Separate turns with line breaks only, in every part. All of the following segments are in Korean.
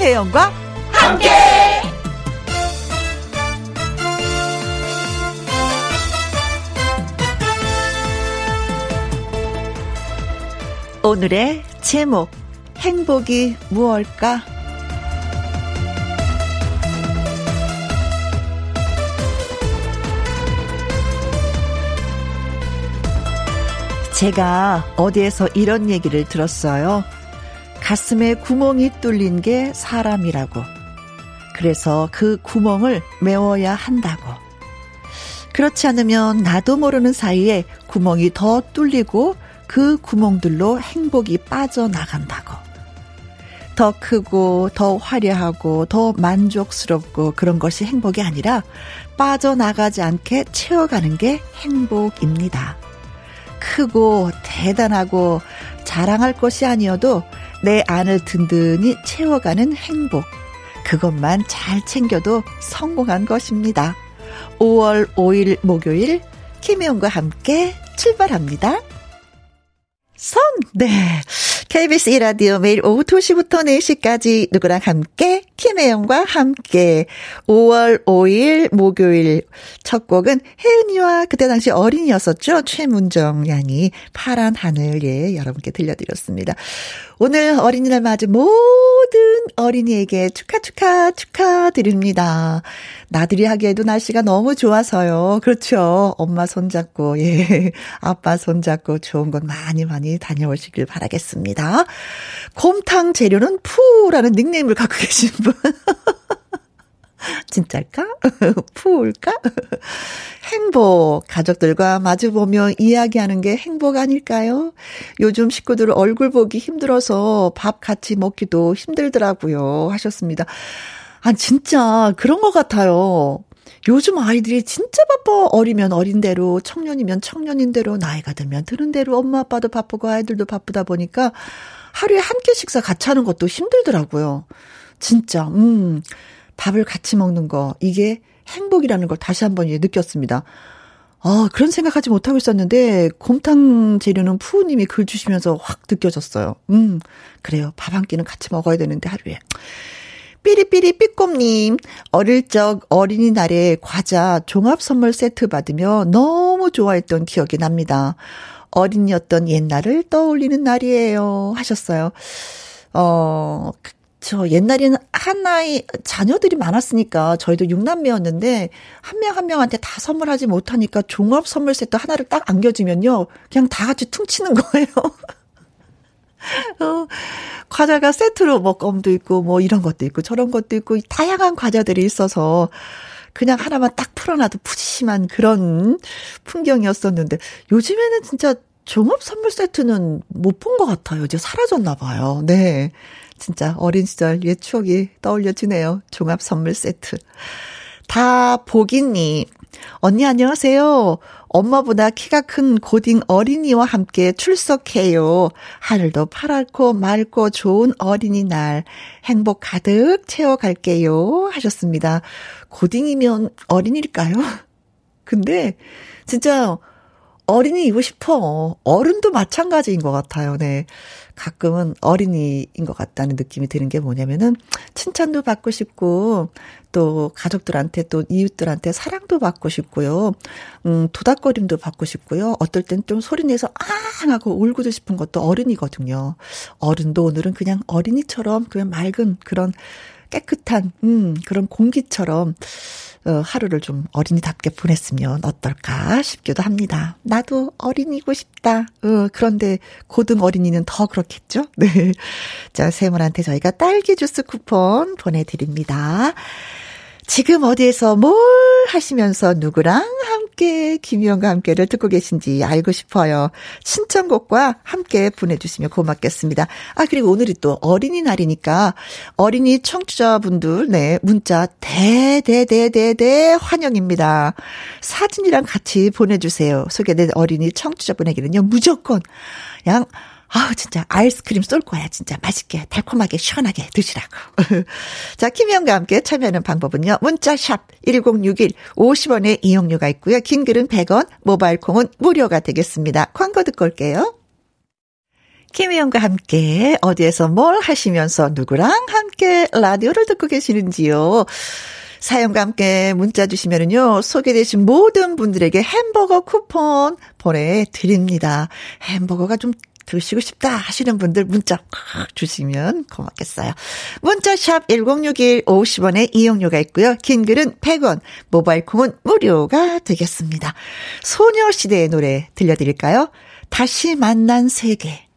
김혜영과 함께. 오늘의 제목 행복이 무엇일까? 제가 어디에서 이런 얘기를 들었어요. 가슴에 구멍이 뚫린 게 사람이라고. 그래서 그 구멍을 메워야 한다고. 그렇지 않으면 나도 모르는 사이에 구멍이 더 뚫리고 그 구멍들로 행복이 빠져나간다고. 더 크고 더 화려하고 더 만족스럽고 그런 것이 행복이 아니라 빠져나가지 않게 채워가는 게 행복입니다. 크고 대단하고 자랑할 것이 아니어도 내 안을 든든히 채워가는 행복. 그것만 잘 챙겨도 성공한 것입니다. 5월 5일 목요일 김혜영과 함께 출발합니다. 선, 네. KBS 1라디오 매일 오후 2시부터 4시까지 누구랑 함께, 김혜영과 함께. 5월 5일 목요일 첫 곡은 혜은이와 그때 당시 어린이였었죠. 최문정 양이 파란 하늘, 예, 여러분께 들려드렸습니다. 오늘 어린이날 맞은 모든 어린이에게 축하, 축하, 축하드립니다. 나들이 하기에도 날씨가 너무 좋아서요. 그렇죠. 엄마 손잡고, 예. 아빠 손잡고 좋은 곳 많이 많이 다녀오시길 바라겠습니다. 곰탕 재료는 푸라는 닉네임을 갖고 계신 분. 진짜일까? 푸울까? 행복. 가족들과 마주보며 이야기하는 게 행복 아닐까요? 요즘 식구들 얼굴 보기 힘들어서 밥 같이 먹기도 힘들더라고요. 하셨습니다. 아, 진짜 그런 것 같아요. 요즘 아이들이 진짜 바빠. 어리면 어린 대로, 청년이면 청년인 대로, 나이가 들면 드는 대로 엄마 아빠도 바쁘고 아이들도 바쁘다 보니까 하루에 한 끼 식사 같이 하는 것도 힘들더라고요. 진짜, 음. 밥을 같이 먹는 거, 이게 행복이라는 걸 다시 한번 느꼈습니다. 아, 그런 생각하지 못하고 있었는데, 곰탕 재료는 푸우님이 글 주시면서 확 느껴졌어요. 음, 그래요. 밥 한 끼는 같이 먹어야 되는데, 하루에. 삐리삐리 삐꼼님, 어릴 적 어린이날에 과자 종합 선물 세트 받으며 너무 좋아했던 기억이 납니다. 어린이였던 옛날을 떠올리는 날이에요. 하셨어요. 어, 저 옛날에는 하나의 자녀들이 많았으니까 저희도 6남매였는데 한명한 명한테 다 선물하지 못하니까 종합 선물 세트 하나를 딱 안겨주면요. 그냥 다 같이 퉁치는 거예요. 어, 과자가 세트로 뭐 껌도 있고 뭐 이런 것도 있고 저런 것도 있고 다양한 과자들이 있어서 그냥 하나만 딱 풀어놔도 푸짐한 그런 풍경이었었는데 요즘에는 진짜 종합 선물 세트는 못 본 것 같아요. 이제 사라졌나 봐요. 네. 진짜 어린 시절 옛 추억이 떠올려지네요. 종합 선물 세트. 다 보기님. 언니 안녕하세요. 엄마보다 키가 큰 고딩 어린이와 함께 출석해요. 하늘도 파랗고 맑고 좋은 어린이날 행복 가득 채워갈게요. 하셨습니다. 고딩이면 어린일까요? 근데 진짜 어린이이고 싶어. 어른도 마찬가지인 것 같아요. 네. 가끔은 어린이인 것 같다는 느낌이 드는 게 뭐냐면은 칭찬도 받고 싶고 또 가족들한테 또 이웃들한테 사랑도 받고 싶고요. 음, 도닥거림도 받고 싶고요. 어떨 땐 좀 소리 내서 아 하고 울고도 싶은 것도 어른이거든요. 어른도 오늘은 그냥 어린이처럼 그냥 맑은 그런 깨끗한 음, 그런 공기처럼 어, 하루를 좀 어린이답게 보냈으면 어떨까 싶기도 합니다. 나도 어린이고 싶다. 어, 그런데 고등 어린이는 더 그렇겠죠? 네. 자, 세분한테 저희가 딸기 주스 쿠폰 보내드립니다. 지금 어디에서 뭘 하시면서 누구랑 함께 김희영과 함께를 듣고 계신지 알고 싶어요. 신청곡과 함께 보내주시면 고맙겠습니다. 아 그리고 오늘이 또 어린이날이니까 어린이 청취자분들 네 문자 대대대대대 환영입니다. 사진이랑 같이 보내주세요. 소개된 어린이 청취자분에게는요 무조건 양 아우, 진짜 아이스크림 쏠 거야. 진짜 맛있게, 달콤하게, 시원하게 드시라고. 자, 김희영과 함께 참여하는 방법은요. 문자샵 1061 50원의 이용료가 있고요. 긴 글은 100원, 모바일 콩은 무료가 되겠습니다. 광고 듣고 올게요. 김희영과 함께 어디에서 뭘 하시면서 누구랑 함께 라디오를 듣고 계시는지요. 사연과 함께 문자 주시면은요, 소개되신 모든 분들에게 햄버거 쿠폰 보내드립니다. 햄버거가 좀 드시고 싶다 하시는 분들 문자 주시면 고맙겠어요. 문자샵 1061 50원의 이용료가 있고요. 긴 글은 100원, 모바일 콩은 무료가 되겠습니다. 소녀시대의 노래 들려드릴까요? 다시 만난 세계.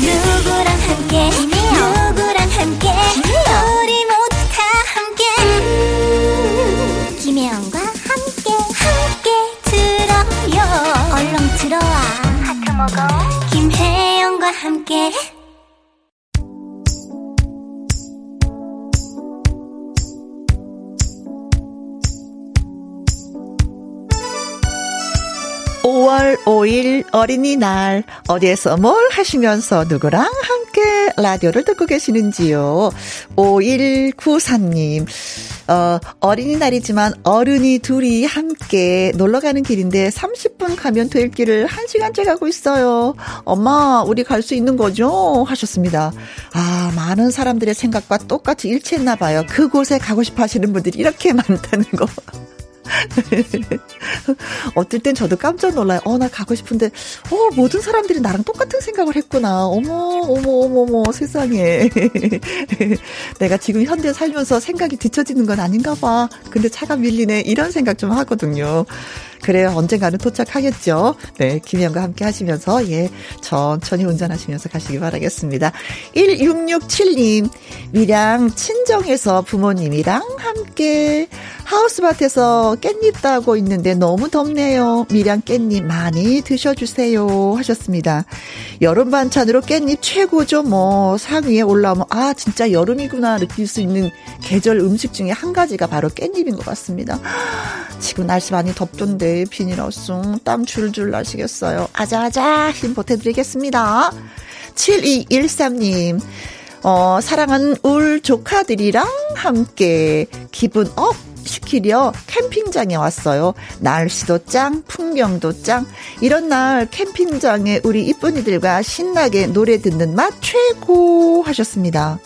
누구랑 함께 누구랑 함께 우리 모두 다 함께 김혜영과 함께 5월 5일 어린이날 어디에서 뭘 하시면서 누구랑 함께 라디오를 듣고 계시는지요. 5194님 어, 어린이날이지만 어른이 둘이 함께 놀러 가는 길인데 30분 가면 될 길을 1시간째 가고 있어요. 엄마, 우리 갈 수 있는 거죠? 하셨습니다. 아, 많은 사람들의 생각과 똑같이 일치했나 봐요. 그곳에 가고 싶어 하시는 분들이 이렇게 많다는 거. 어떨 땐 저도 깜짝 놀라요. 어, 나 가고 싶은데, 어, 모든 사람들이 나랑 똑같은 생각을 했구나. 어머, 어머, 어머, 어머, 세상에. 내가 지금 현대 살면서 생각이 뒤처지는 건 아닌가 봐. 근데 차가 밀리네. 이런 생각 좀 하거든요. 그래요. 언젠가는 도착하겠죠. 네. 김혜영과 함께 하시면서, 예, 천천히 운전하시면서 가시기 바라겠습니다. 1667님, 밀양 친정에서 부모님이랑 함께 하우스밭에서 깻잎 따고 있는데 너무 덥네요. 밀양 깻잎 많이 드셔주세요. 하셨습니다. 여름 반찬으로 깻잎 최고죠. 뭐, 상 위에 올라오면, 아, 진짜 여름이구나 느낄 수 있는 계절 음식 중에 한 가지가 바로 깻잎인 것 같습니다. 지금 날씨 많이 덥던데, 비닐하우스, 땀 줄줄 나시겠어요. 아자아자 힘 보태드리겠습니다. 7213님, 어, 사랑하는 울 조카들이랑 함께 기분 up 시키려 캠핑장에 왔어요. 날씨도 짱, 풍경도 짱. 이런 날 캠핑장에 우리 이쁜이들과 신나게 노래 듣는 맛 최고 하셨습니다.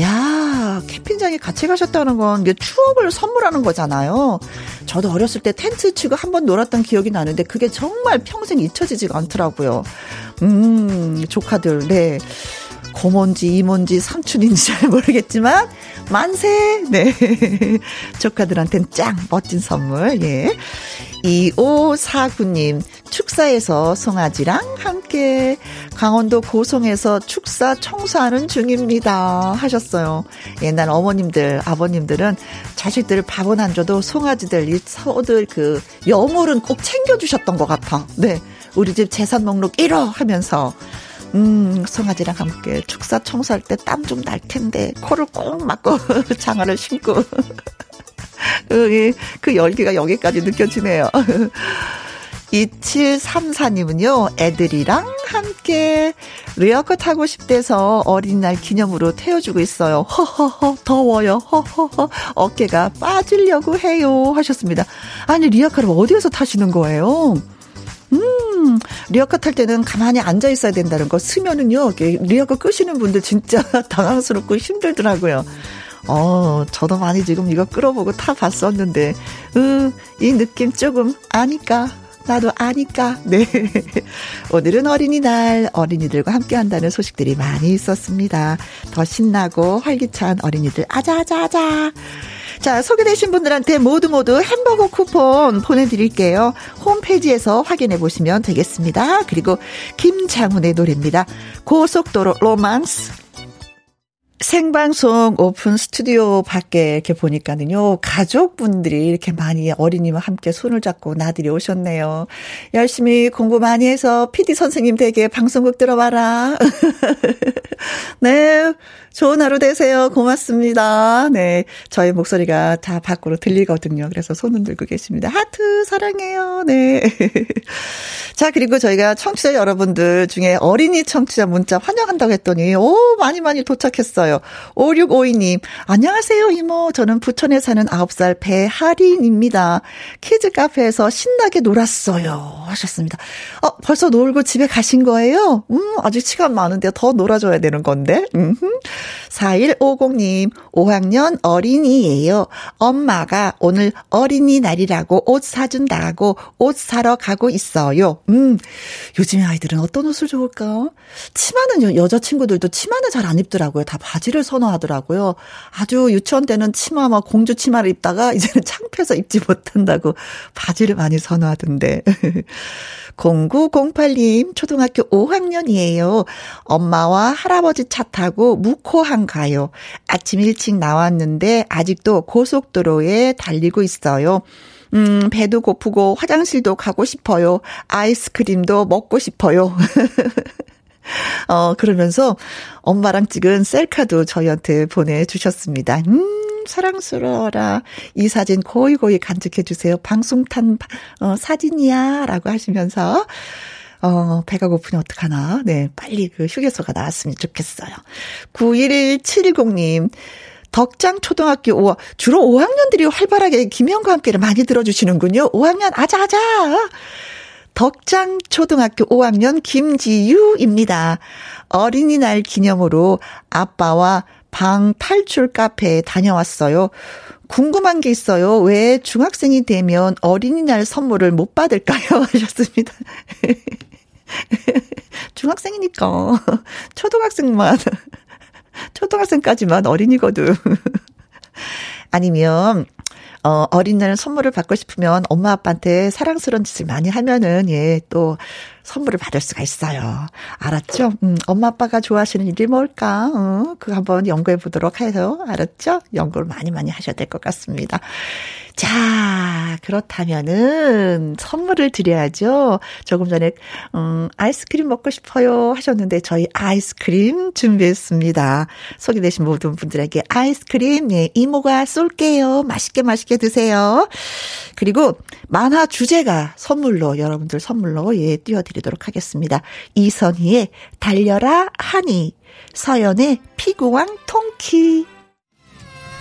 야, 캠핑장에 같이 가셨다는 건 추억을 선물하는 거잖아요. 저도 어렸을 때 텐트 치고 한 번 놀았던 기억이 나는데 그게 정말 평생 잊혀지지가 않더라고요. 음, 조카들, 네. 고모인지 이모인지 삼촌인지 잘 모르겠지만 만세! 네. 조카들한텐 짱! 멋진 선물. 예. 2549님 축사에서 송아지랑 함께 강원도 고성에서 축사 청소하는 중입니다. 하셨어요. 옛날 어머님들 아버님들은 자식들 밥은 안 줘도 송아지들 이 소들 그 여물은 꼭 챙겨주셨던 것 같아. 네. 우리 집 재산 목록 1호 하면서 음, 송아지랑 함께 축사 청소할 때 땀 좀 날 텐데, 코를 꼭 막고 장화를 신고. 그 열기가 여기까지 느껴지네요. 2734님은요, 애들이랑 함께 리어커 타고 싶대서 어린이날 기념으로 태워주고 있어요. 허허허, 더워요. 허허허, 어깨가 빠지려고 해요. 하셨습니다. 아니, 리어카를 어디에서 타시는 거예요? 음, 리어카 탈 때는 가만히 앉아 있어야 된다는 거. 서면은요, 리어카 끄시는 분들 진짜 당황스럽고 힘들더라고요. 어, 저도 많이 지금 이거 끌어보고 타 봤었는데, 으, 이 느낌 조금 아니까. 나도 아니까. 네. 오늘은 어린이날, 어린이들과 함께 한다는 소식들이 많이 있었습니다. 더 신나고 활기찬 어린이들, 아자아자아자. 자, 소개되신 분들한테 모두 모두 햄버거 쿠폰 보내드릴게요. 홈페이지에서 확인해 보시면 되겠습니다. 그리고 김장훈의 노래입니다. 고속도로 로망스. 생방송 오픈 스튜디오 밖에 이렇게 보니까는요, 가족분들이 이렇게 많이 어린이와 함께 손을 잡고 나들이 오셨네요. 열심히 공부 많이 해서 PD 선생님 댁에 방송국 들어와라. 네. 좋은 하루 되세요. 고맙습니다. 네. 저희 목소리가 다 밖으로 들리거든요. 그래서 손은 들고 계십니다. 하트, 사랑해요. 네. 자, 그리고 저희가 청취자 여러분들 중에 어린이 청취자 문자 환영한다고 했더니, 오, 많이 많이 도착했어요. 5652님, 안녕하세요, 이모. 저는 부천에 사는 9살 배하린입니다. 키즈 카페에서 신나게 놀았어요. 하셨습니다. 어, 벌써 놀고 집에 가신 거예요? 음, 아직 시간 많은데 더 놀아줘야 되는 건데. 음 4150님, 5학년 어린이예요. 엄마가 오늘 어린이날이라고 옷 사준다고 옷 사러 가고 있어요. 음, 요즘에 아이들은 어떤 옷을 좋을까? 치마는 여자친구들도 치마는 잘 안 입더라고요. 다 바지를 선호하더라고요. 아주 유치원 때는 치마, 막 공주 치마를 입다가 이제는 창피해서 입지 못한다고 바지를 많이 선호하던데. 0908님, 초등학교 5학년이에요. 엄마와 할아버지 차 타고 무코 항 가요. 아침 일찍 나왔는데 아직도 고속도로에 달리고 있어요. 음, 배도 고프고 화장실도 가고 싶어요. 아이스크림도 먹고 싶어요. 어, 그러면서 엄마랑 찍은 셀카도 저희한테 보내주셨습니다. 음, 사랑스러워라. 이 사진 고이고이 간직해 주세요. 방송탄 어, 사진이야. 라고 하시면서 어, 배가 고프니 어떡하나. 네, 빨리 그 휴게소가 나왔으면 좋겠어요. 9170님. 덕장 초등학교 5, 주로 5학년들이 활발하게 김영과 함께를 많이 들어주시는군요. 5학년 아자아자. 덕장 초등학교 5학년 김지유입니다. 어린이날 기념으로 아빠와 방 탈출 카페에 다녀왔어요. 궁금한 게 있어요. 왜 중학생이 되면 어린이날 선물을 못 받을까요? 하셨습니다. 중학생이니까. 초등학생만, 초등학생까지만 어린이거든. 아니면, 어, 어린날 선물을 받고 싶으면 엄마 아빠한테 사랑스러운 짓을 많이 하면은, 예, 또 선물을 받을 수가 있어요. 알았죠? 음, 엄마 아빠가 좋아하시는 일이 뭘까? 어, 그거 한번 연구해 보도록 해서, 알았죠? 연구를 많이 많이 하셔야 될 것 같습니다. 자, 그렇다면은 선물을 드려야죠. 조금 전에 음, 아이스크림 먹고 싶어요 하셨는데 저희 아이스크림 준비했습니다. 소개되신 모든 분들에게 아이스크림 예, 이모가 쏠게요. 맛있게 맛있게 드세요. 그리고 만화 주제가 선물로 여러분들 선물로 예 띄워드리도록 하겠습니다. 이선희의 달려라 하니 서연의 피구왕 통키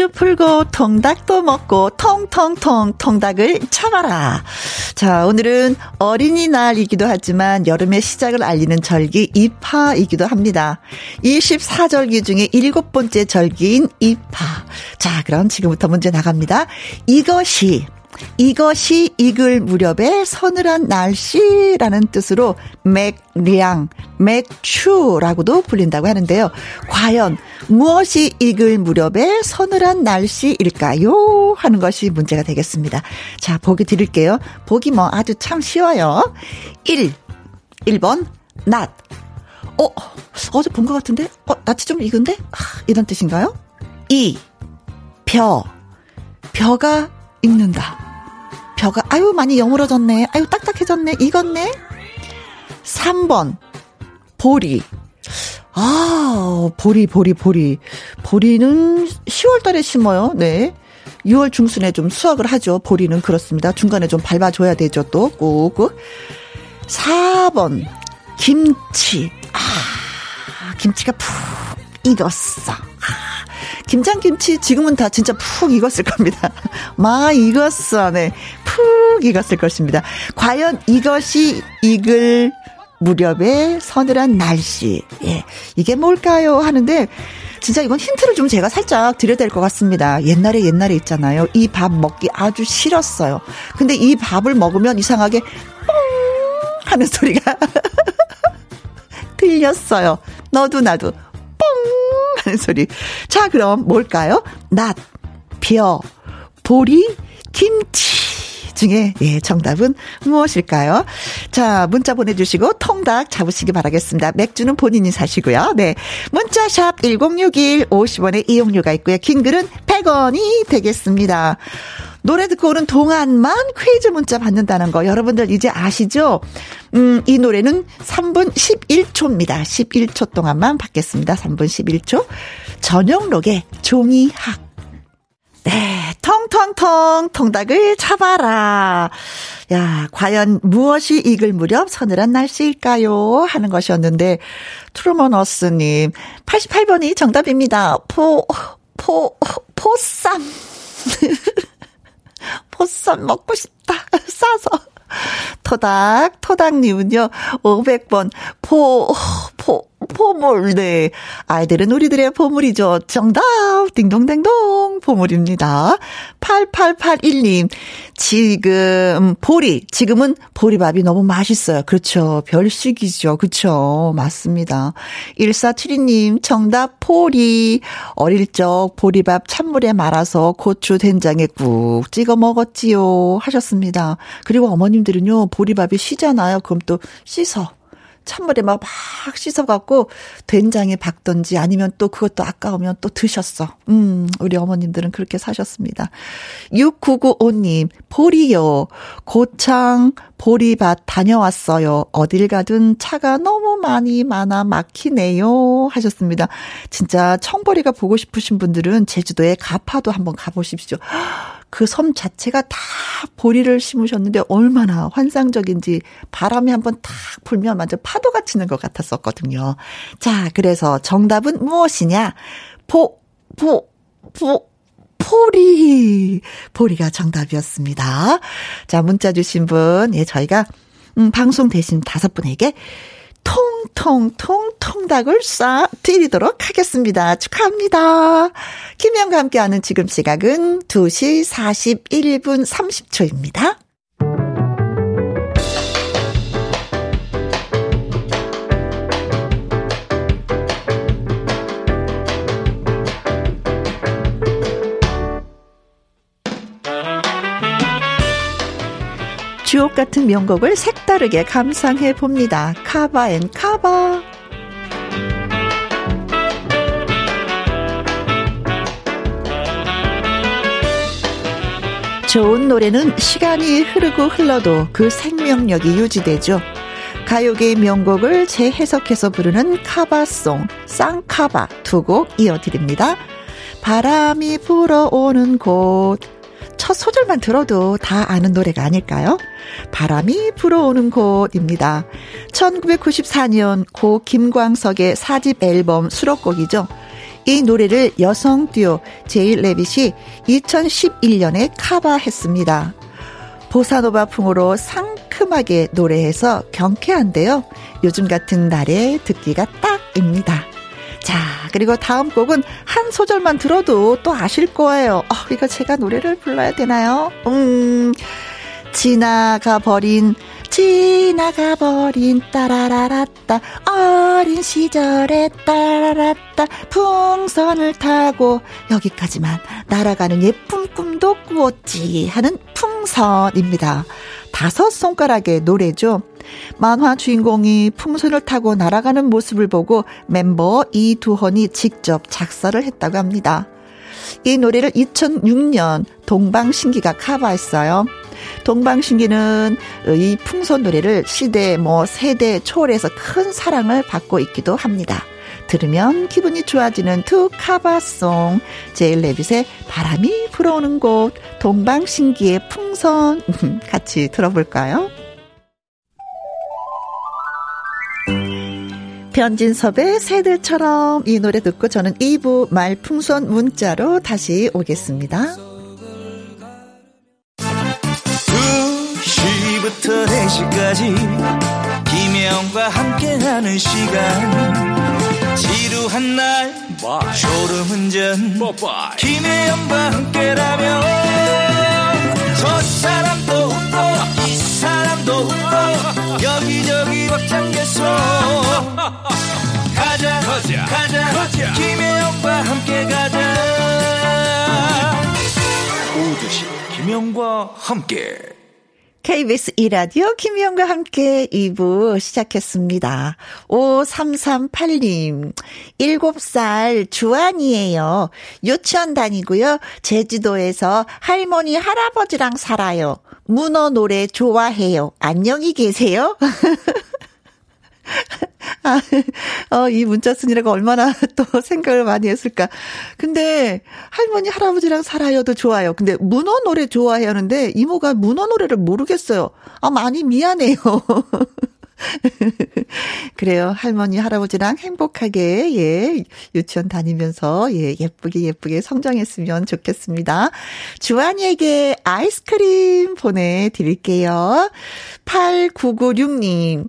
퀴즈 풀고 통닭도 먹고 통통통 통닭을 쳐봐라. 자, 오늘은 어린이날이기도 하지만 여름의 시작을 알리는 절기 이파이기도 합니다. 24절기 중에 일곱 번째 절기인 이파. 자, 그럼 지금부터 문제 나갑니다. 이것이 이것이 익을 무렵의 서늘한 날씨라는 뜻으로 맥량, 맥추라고도 불린다고 하는데요. 과연 무엇이 익을 무렵의 서늘한 날씨일까요? 하는 것이 문제가 되겠습니다. 자, 보기 드릴게요. 보기 뭐 아주 참 쉬워요. 1. 1번, 낮. 어, 어제 본 것 같은데? 어, 낯이 좀 익은데? 아, 이런 뜻인가요? 2. 벼. 벼가 익는다. 벼가, 아유, 많이 여물어졌네. 아유, 딱딱해졌네. 익었네. 3번, 보리. 아, 보리, 보리, 보리. 보리는 10월 달에 심어요. 네. 6월 중순에 좀 수확을 하죠. 보리는 그렇습니다. 중간에 좀 밟아줘야 되죠. 또, 꾹꾹. 4번, 김치. 아, 김치가 푹 익었어. 아, 김장김치 지금은 다 진짜 푹 익었을 겁니다. 마 익었어. 네. 푹 익었을 것입니다. 과연 이것이 익을 무렵의 서늘한 날씨. 예. 이게 뭘까요? 하는데, 진짜 이건 힌트를 좀 제가 살짝 드려야 될 것 같습니다. 옛날에 옛날에 있잖아요. 이 밥 먹기 아주 싫었어요. 근데 이 밥을 먹으면 이상하게 뻥 하는 소리가 들렸어요. 너도 나도 뻥 하는 소리. 자, 그럼 뭘까요? 낮, 벼, 보리, 김치. 중에, 예, 정답은 무엇일까요? 자, 문자 보내주시고 통닭 잡으시기 바라겠습니다. 맥주는 본인이 사시고요. 네. 문자샵 1061 50원의 이용료가 있고요. 긴 글은 100원이 되겠습니다. 노래 듣고 오는 동안만 퀴즈 문자 받는다는 거 여러분들 이제 아시죠? 음, 이 노래는 3분 11초입니다. 11초 동안만 받겠습니다. 3분 11초. 전영록의 종이학. 네, 텅텅텅 통닭을 잡아라. 야, 과연 무엇이 익을 무렵 서늘한 날씨일까요? 하는 것이었는데, 트루먼어스님, 88번이 정답입니다. 포, 보, 보쌈. 보쌈 먹고 싶다. 싸서. 토닥, 토닥님은요, 500번, 보, 보, 보물, 네. 아이들은 우리들의 보물이죠. 정답! 딩동댕동! 보물입니다. 8881님, 지금, 보리, 지금은 보리밥이 너무 맛있어요. 그렇죠. 별식이죠. 그렇죠. 맞습니다. 1472님, 정답, 보리. 어릴 적 보리밥 찬물에 말아서 고추 된장에 꾹 찍어 먹었지요. 하셨습니다. 그리고 어머님들은요, 보리밥이 쉬잖아요. 그럼 또 씻어. 찬물에 막, 막 씻어갖고 된장에 박던지 아니면 또 그것도 아까우면 또 드셨어. 음, 우리 어머님들은 그렇게 사셨습니다. 6995님, 보리요. 고창 보리밭 다녀왔어요. 어딜 가든 차가 너무 많이 많아 막히네요. 하셨습니다. 진짜 청보리가 보고 싶으신 분들은 제주도에 가파도 한번 가보십시오. 그 섬 자체가 다 보리를 심으셨는데 얼마나 환상적인지 바람이 한번 탁 불면 완전 파도가 치는 것 같았었거든요. 자, 그래서 정답은 무엇이냐? 보, 보, 보, 포리. 포리가 정답이었습니다. 자, 문자 주신 분, 예, 저희가, 음, 방송 대신 다섯 분에게 통통통 통닭을 쏴 드리도록 하겠습니다. 축하합니다. 김영과 함께하는 지금 시각은 2시 41분 30초입니다. 주옥 같은 명곡을 색다르게 감상해 봅니다. Cover and Cover. 좋은 노래는 시간이 흐르고 흘러도 그 생명력이 유지되죠. 가요계의 명곡을 재해석해서 부르는 커버송, 쌍커버 두 곡 이어드립니다. 바람이 불어오는 곳. 첫 소절만 들어도 다 아는 노래가 아닐까요? 바람이 불어오는 곳입니다. 1994년 고 김광석의 사집 앨범 수록곡이죠. 이 노래를 여성 듀오 제일 레빗이 2011년에 카바했습니다. 보사노바 풍으로 상큼하게 노래해서 경쾌한데요. 요즘 같은 날에 듣기가 딱입니다. 자, 그리고 다음 곡은 한 소절만 들어도 또 아실 거예요. 어, 이거 제가 노래를 불러야 되나요? 음, 지나가 버린 지나가 버린 따라라라따 어린 시절에 따라라따 풍선을 타고 여기까지만 날아가는 예쁜 꿈도 꾸었지 하는 풍선입니다. 다섯 손가락의 노래죠. 만화 주인공이 풍선을 타고 날아가는 모습을 보고 멤버 이두헌이 직접 작사를 했다고 합니다. 이 노래를 2006년 동방신기가 커버했어요. 동방신기는 이 풍선 노래를 시대 뭐 세대 초월해서 큰 사랑을 받고 있기도 합니다. 들으면 기분이 좋아지는 두 카바송 제일 레빗의 바람이 불어오는 곳 동방신기의 풍선 같이 들어볼까요? 변진섭의 새들처럼 이 노래 듣고 저는 2부 말풍선 문자로 다시 오겠습니다. 2시부터 4시까지 김혜영과 함께하는 시간 지루한 날 Bye. 졸음운전 Bye. 김혜영과 함께라면 김혜영과 함께 KBS 이라디오 김희영과 함께 2부 시작했습니다. 5338님, 7살 주안이에요. 유치원 다니고요. 제주도에서 할머니, 할아버지랑 살아요. 문어 노래 좋아해요. 안녕히 계세요. 아, 어, 이 문자 쓰느라고 얼마나 또 생각을 많이 했을까. 근데 할머니, 할아버지랑 살아요도 좋아요. 근데 문어 노래 좋아해 하는데 이모가 문어 노래를 모르겠어요. 아, 많이 미안해요. 그래요. 할머니, 할아버지랑 행복하게, 예, 유치원 다니면서, 예, 예쁘게, 예쁘게 성장했으면 좋겠습니다. 주한이에게 아이스크림 보내드릴게요. 8996님,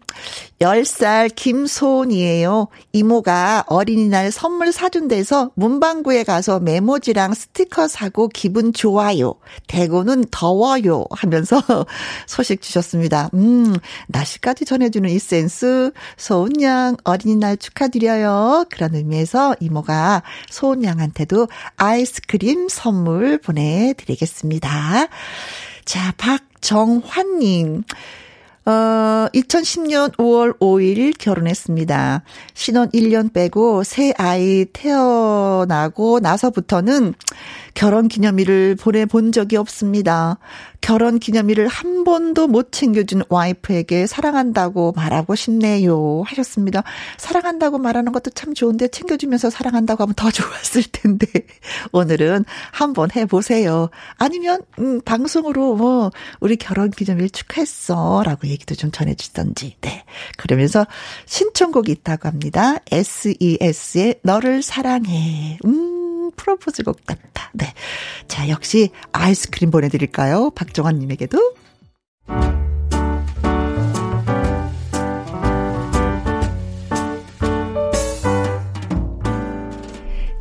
10살 김소은이에요. 이모가 어린이날 선물 사준 데서 문방구에 가서 메모지랑 스티커 사고 기분 좋아요. 대구는 더워요. 하면서 소식 주셨습니다. 음, 날씨까지 전해주는 이 센스. 소은 양 어린이날 축하드려요. 그런 의미에서 이모가 소은 양한테도 아이스크림 선물 보내드리겠습니다. 자, 박정환님. 어, 2010년 5월 5일 결혼했습니다. 신혼 1년 빼고 새 아이 태어나고 나서부터는 결혼 기념일을 보내본 적이 없습니다. 결혼 기념일을 한 번도 못 챙겨준 와이프에게 사랑한다고 말하고 싶네요. 하셨습니다. 사랑한다고 말하는 것도 참 좋은데 챙겨주면서 사랑한다고 하면 더 좋았을 텐데. 오늘은 한번 해보세요. 아니면, 음, 방송으로 뭐, 우리 결혼 기념일 축하했어. 라고 얘기도 좀 전해주던지. 네. 그러면서 신청곡이 있다고 합니다. SES의 너를 사랑해. 음. 프로포즈 곡 같다. 네. 자, 역시 아이스크림 보내드릴까요? 박정환님에게도.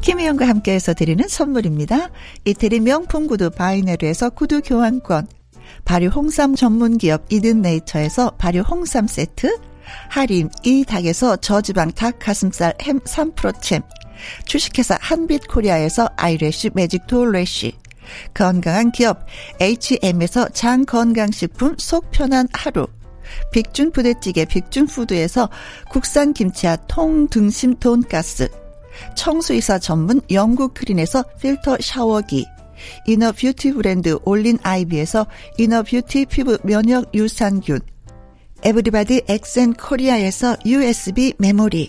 김희영과 함께해서 드리는 선물입니다. 이태리 명품 구두 바이네르에서 구두 교환권, 발효 홍삼 전문 기업 이든 네이처에서 발효 홍삼 세트, 하림 이 닭에서 저지방 닭 가슴살 햄 3%챔, 주식회사 한빛코리아에서 아이래쉬 매직 톨래쉬. 건강한 기업 H&M에서 장건강식품 속 편한 하루. 빅준 부대찌개 빅준푸드에서 국산 김치와 통등심 돈가스. 청수이사 전문 영국 크린에서 필터 샤워기. inner beauty 브랜드 올린 아이비에서 inner beauty 피부 면역 유산균. 에브리바디 엑센 코리아에서 USB 메모리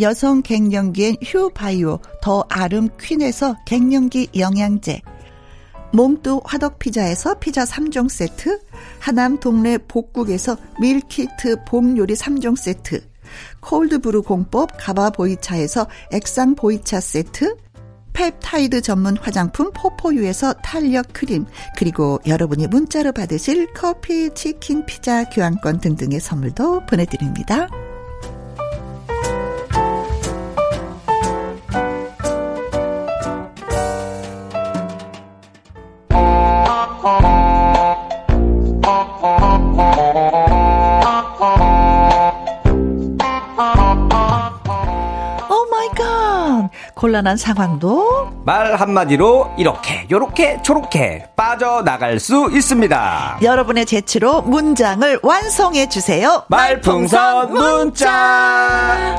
여성 갱년기엔 휴바이오 더 아름 퀸에서 갱년기 영양제 몽뚜 화덕피자에서 피자 3종 세트 하남 동네 복국에서 밀키트 봄요리 3종 세트 cold brew 공법 가바 보이차에서 액상 보이차 세트 펩타이드 전문 화장품 포포유에서 탄력 크림 그리고 여러분이 문자로 받으실 커피, 치킨, 피자 교환권 등등의 선물도 보내드립니다. 곤란한 상황도
말 한마디로 이렇게 요렇게 저렇게 빠져나갈 수 있습니다.
여러분의 재치로 문장을 완성해 주세요.
말풍선 문자.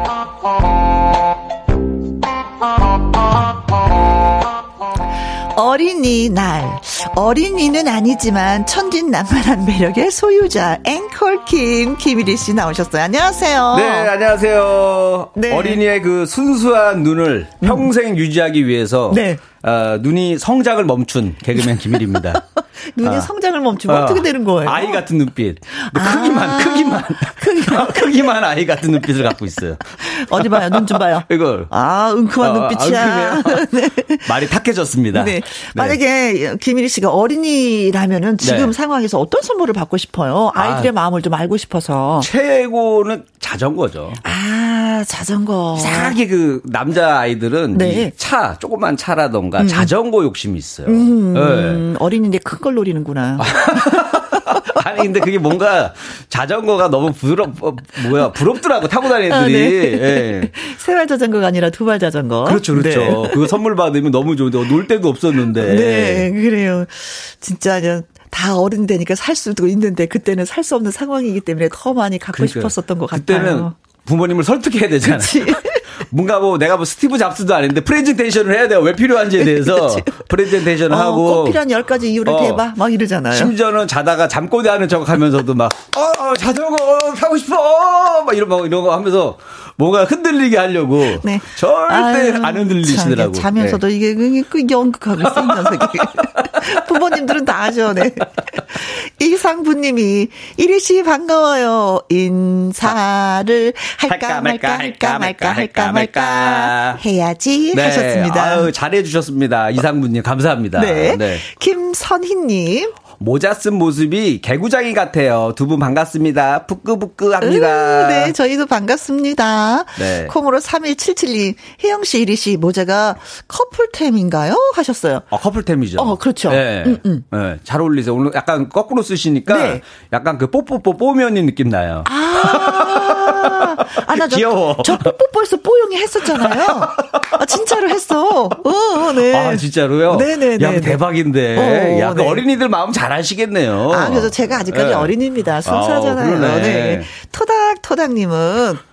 어린이날. 어린이는 아니지만 천진난만한 매력의 소유자 앵콜킴 김일희 씨 나오셨어요. 안녕하세요.
네, 안녕하세요. 네. 어린이의 그 순수한 눈을 음. 평생 유지하기 위해서 네. 어, 눈이 성장을 멈춘 개그맨 김일입니다.
눈이 아. 성장을 멈추면 어, 떻게 되는 거예요?
아이 같은 눈빛. 아. 크기만, 크기만. 크기만. 크기만 아이 같은 눈빛을 갖고 있어요.
어디 봐요? 눈 좀 봐요.
이걸.
아, 은큼한 어, 눈빛이야.
아, 네. 말이 탁해졌습니다. 네.
네. 만약에 김일희 씨가 어린이라면은 지금 네. 상황에서 어떤 선물을 받고 싶어요? 아이들의 아, 마음을 좀 알고 싶어서.
최고는 자전거죠.
아, 자전거.
이상하게 그 남자 아이들은 네. 차, 조그만 차라던가 음. 자전거 욕심이 있어요. 음,
네. 어린이인데 큰 걸 노리는구나.
아니 근데 그게 뭔가 자전거가 너무 부드럽 어, 뭐야 부럽더라고 타고 다니는 애들이. 아, 네. 예.
세발 자전거가 아니라 두 발 자전거.
그렇죠, 그렇죠. 네. 그거 선물 받으면 너무 좋은데 놀 데도 없었는데.
네, 그래요. 진짜 다 어른 되니까 살 수도 있는데 그때는 살 수 없는 상황이기 때문에 더 많이 갖고 그러니까 싶었었던 것 같아요.
그때는 부모님을 설득해야 되잖아요. 뭔가 뭐 내가 뭐 스티브 잡스도 아닌데 프레젠테이션을 해야 돼요. 왜 필요한지에 대해서. 프레젠테이션을 어, 하고.
꼭 필요한 10가지 이유를 어, 대봐. 막 이러잖아요.
심지어는 자다가 잠꼬대 하는 척 하면서도 막 어, 자전거 타고 싶어! 막 이런 막 이런 거 하면서 뭔가 흔들리게 하려고 네. 절대 아유, 안 흔들리시더라고.
참, 자면서도 네. 이게 그, 그 연극하고 있어 이 녀석이. 부모님들은 다 아죠. 네. 이상부님이 이리 씨 반가워요. 인사를 할까 말까 할까 말까 할까 말까 해야지 네. 하셨습니다.
아유, 잘해주셨습니다. 이상부님 감사합니다.
네. 네. 김선희님
모자 쓴 모습이 개구장이 같아요. 두 분 반갑습니다. 부끄부끄합니다.
음, 네, 저희도 반갑습니다. 네. 콩으로 3177님, 혜영 씨, 이리 씨, 모자가 커플템인가요? 하셨어요.
아, 커플템이죠.
어, 그렇죠. 네. 음, 음.
네, 잘 어울리세요. 오늘 약간 거꾸로 쓰시니까 네. 약간 그 뽀뽀뽀 뽀면이 느낌 나요.
아, 아, 나 저, 귀여워. 저 뽀뽀뽀에서 뽀용이 했었잖아요. 아, 진짜로 했어. 어, 네.
아, 진짜로요? 네네네. 네, 야, 네, 네. 대박인데. 어, 야, 그 네. 어린이들 마음 잘 아시겠네요.
아, 그래서 제가 아직까지 네. 어린이입니다. 순수하잖아요. 아, 네. 토닥토닥님은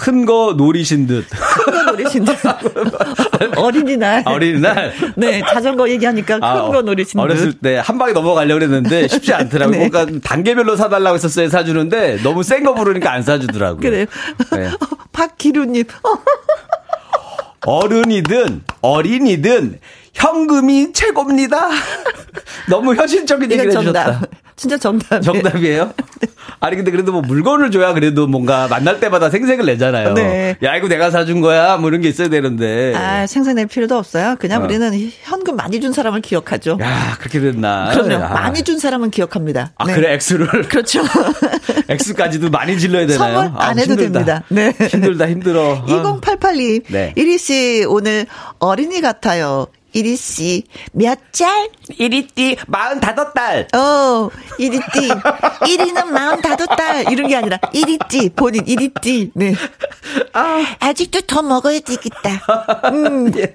큰 거 노리신 듯.
큰 거 노리신 듯. 어린이날.
어린이날.
네, 자전거 얘기하니까 큰거 아, 노리신 듯.
어렸을 때 한 방에 넘어가려고 그랬는데 쉽지 않더라고요. 네. 뭔가 단계별로 사달라고 했었어요. 사주는데 너무 센 거 부르니까 안 사주더라고요.
그래요. 네. 박기루님.
어른이든 어린이든 현금이 최고입니다. 너무 현실적인 얘기를 해주셨다.
진짜 정답.
정답이에요? 네. 아니 근데 그래도 뭐 물건을 줘야 그래도 뭔가 만날 때마다 생색을 내잖아요. 네. 야 이거 내가 사준 거야 뭐 이런 게 있어야 되는데.
아 생색 낼 필요도 없어요. 그냥 어. 우리는 현금 많이 준 사람을 기억하죠.
야 그렇게 됐나.
그럼요. 아. 많이 준 사람은 기억합니다.
아 네. 그래 액수를.
그렇죠.
액수까지도 많이 질러야 되나요?
선물 안 아, 해도 힘들다. 됩니다. 네.
힘들다 힘들어.
2088님. 네. 이리 씨 오늘 어린이 같아요. 이리 씨, 몇 짤?
이리띠, 마흔다섯 달.
어, 이리띠. 이리는 마흔다섯 달. 이런 게 아니라, 이리띠. 본인, 이리띠. 네. 아. 아직도 더 먹어야 되겠다. 음. 예.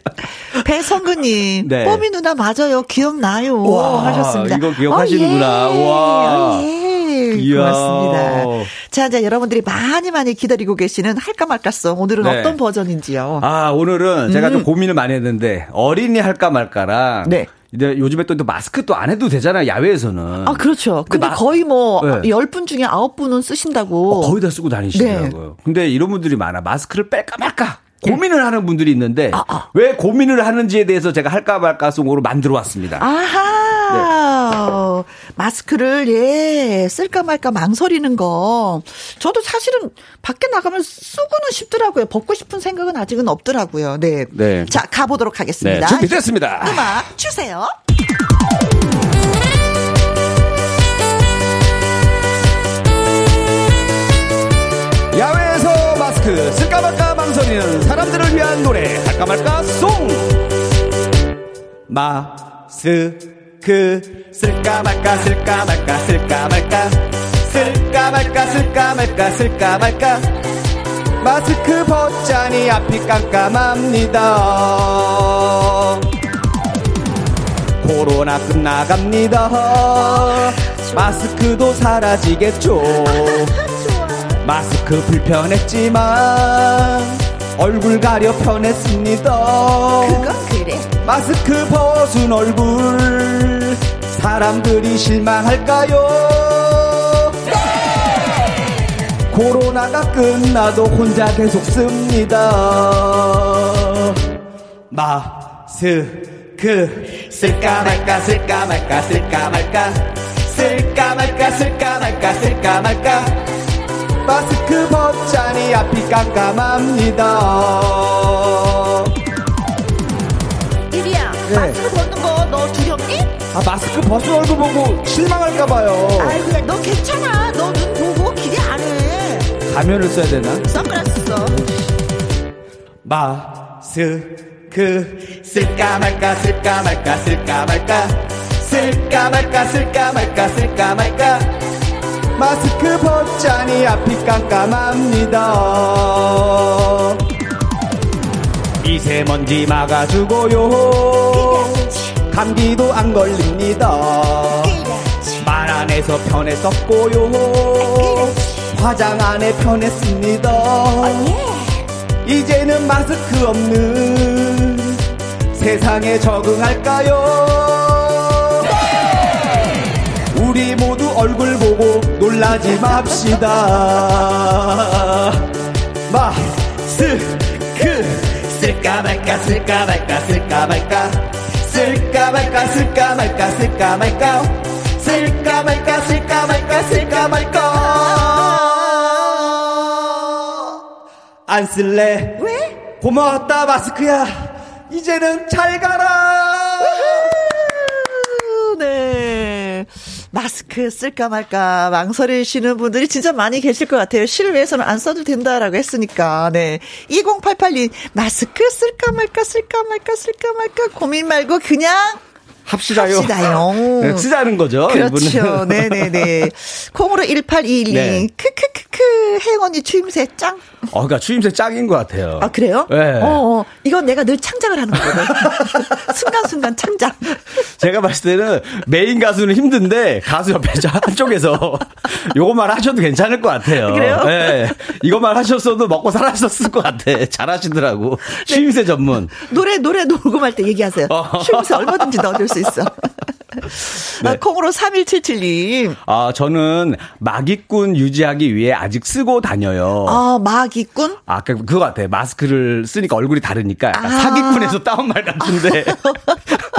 배성근님, 네. 뽀미 누나 맞아요. 기억나요. 와, 하셨습니다.
이거 기억하시는구나.
어, 예. 와. 어, 예. 고맙습니다. 자, 자, 여러분들이 많이 많이 기다리고 계시는 할까 말까송. 오늘은 네. 어떤 버전인지요?
아, 오늘은 제가 음. 좀 고민을 많이 했는데, 어린이 할까 말까랑. 네. 이제 요즘에 또 마스크 또 안 해도 되잖아요, 야외에서는.
아, 그렇죠. 근데 마, 거의 뭐, 네. 10분 중에 9분은 쓰신다고.
어, 거의 다 쓰고 다니시더라고요. 네. 근데 이런 분들이 많아. 마스크를 뺄까 말까. 고민을 하는 분들이 있는데 아, 아. 왜 고민을 하는지에 대해서 제가 할까 말까 송으로 만들어 왔습니다.
아하. 네. 마스크를 예, 쓸까 말까 망설이는 거. 저도 사실은 밖에 나가면 쓰고는 싶더라고요. 벗고 싶은 생각은 아직은 없더라고요. 네. 네. 자, 가보도록 하겠습니다.
네, 준비됐습니다.
음악 주세요.
야외에서 마스크 쓸까 말까 망설이는 사람들을 위한 노래 할까 말까 송 마스 크 쓸까 말까 쓸까 말까 쓸까 말까 쓸까 말까 쓸까 말까 쓸까 말까. 마스크 벗자니 앞이 깜깜합니다. 코로나 끝나갑니다. 마스크도 사라지겠죠. 마스크 불편했지만 얼굴 가려 편했습니다.
그건 그래.
마스크 벗은 얼굴 사람들이 실망할까요? 네! 코로나가 끝나도 혼자 계속 씁니다. 마스크 쓸까 말까 쓸까 말까 쓸까 말까 쓸까 말까 쓸까 말까 쓸까 말까 마스크 벗자니 앞이 깜깜합니다.
이리야, 네. 마스크 두렵니?
아, 마스크 벗은 얼굴 보고 실망할까봐요.
아이고, 너 괜찮아. 너 눈 보고 기대 안 해.
가면을 써야 되나?
선글라스 써.
마스크 쓸까 말까 쓸까 말까 쓸까 말까 쓸까 말까 쓸까 말까 쓸까 말까 마스크 벗자니 앞이 깜깜합니다 미세먼지 막아주고요 감기도 안 걸립니다 말 안에서 편했었고요 화장 안에 편했습니다 이제는 마스크 없는 세상에 적응할까요? 우리 모두 얼굴 보고 놀라지 맙시다. 마스크 쓸까 말까 쓸까 말까 쓸까 말까 쓸까 말까 쓸까 말까 쓸까 말까. 쓸까 말까 쓸까 말까 쓸까 말까. 안 쓸래?
왜?
고마웠다 마스크야. 이제는 잘 가라
네. 마스크 쓸까 말까 망설이시는 분들이 진짜 많이 계실 것 같아요. 실외에서는 안 써도 된다라고 했으니까. 네. 2088님, 마스크 쓸까 말까 쓸까 말까 쓸까 말까 고민 말고 그냥
합시다요
합시다요.
네, 쓰자는 거죠
그렇죠. 네네네. 콩으로 1821님.
네.
크크크크. 혜영 언니 추임새 짱.
어, 그러니까 추임새 짱인 것 같아요
아, 그래요?
네.
어, 어. 이건 내가 늘 창작을 하는 거거든. 순간순간 창작.
제가 봤을 때는 메인 가수는 힘든데 가수 옆에 저 한쪽에서 요것만 하셔도 괜찮을 것 같아요.
그래요?
네. 이것만 하셨어도 먹고 살았었을 것 같아. 잘하시더라고. 추임새 전문.
노래, 노래 녹음할 때 얘기하세요.
어.
추임새 얼마든지 넣어줄 수 있어.
네.
아, 콩으로 3177님.
아, 저는 마기꾼 유지하기 위해 아직 쓰고 다녀요.
아, 마기꾼?
아, 그, 그거 같아. 마스크를 쓰니까 얼굴이 다르니까 약간
아.
사기꾼에서 따온 말 같은데.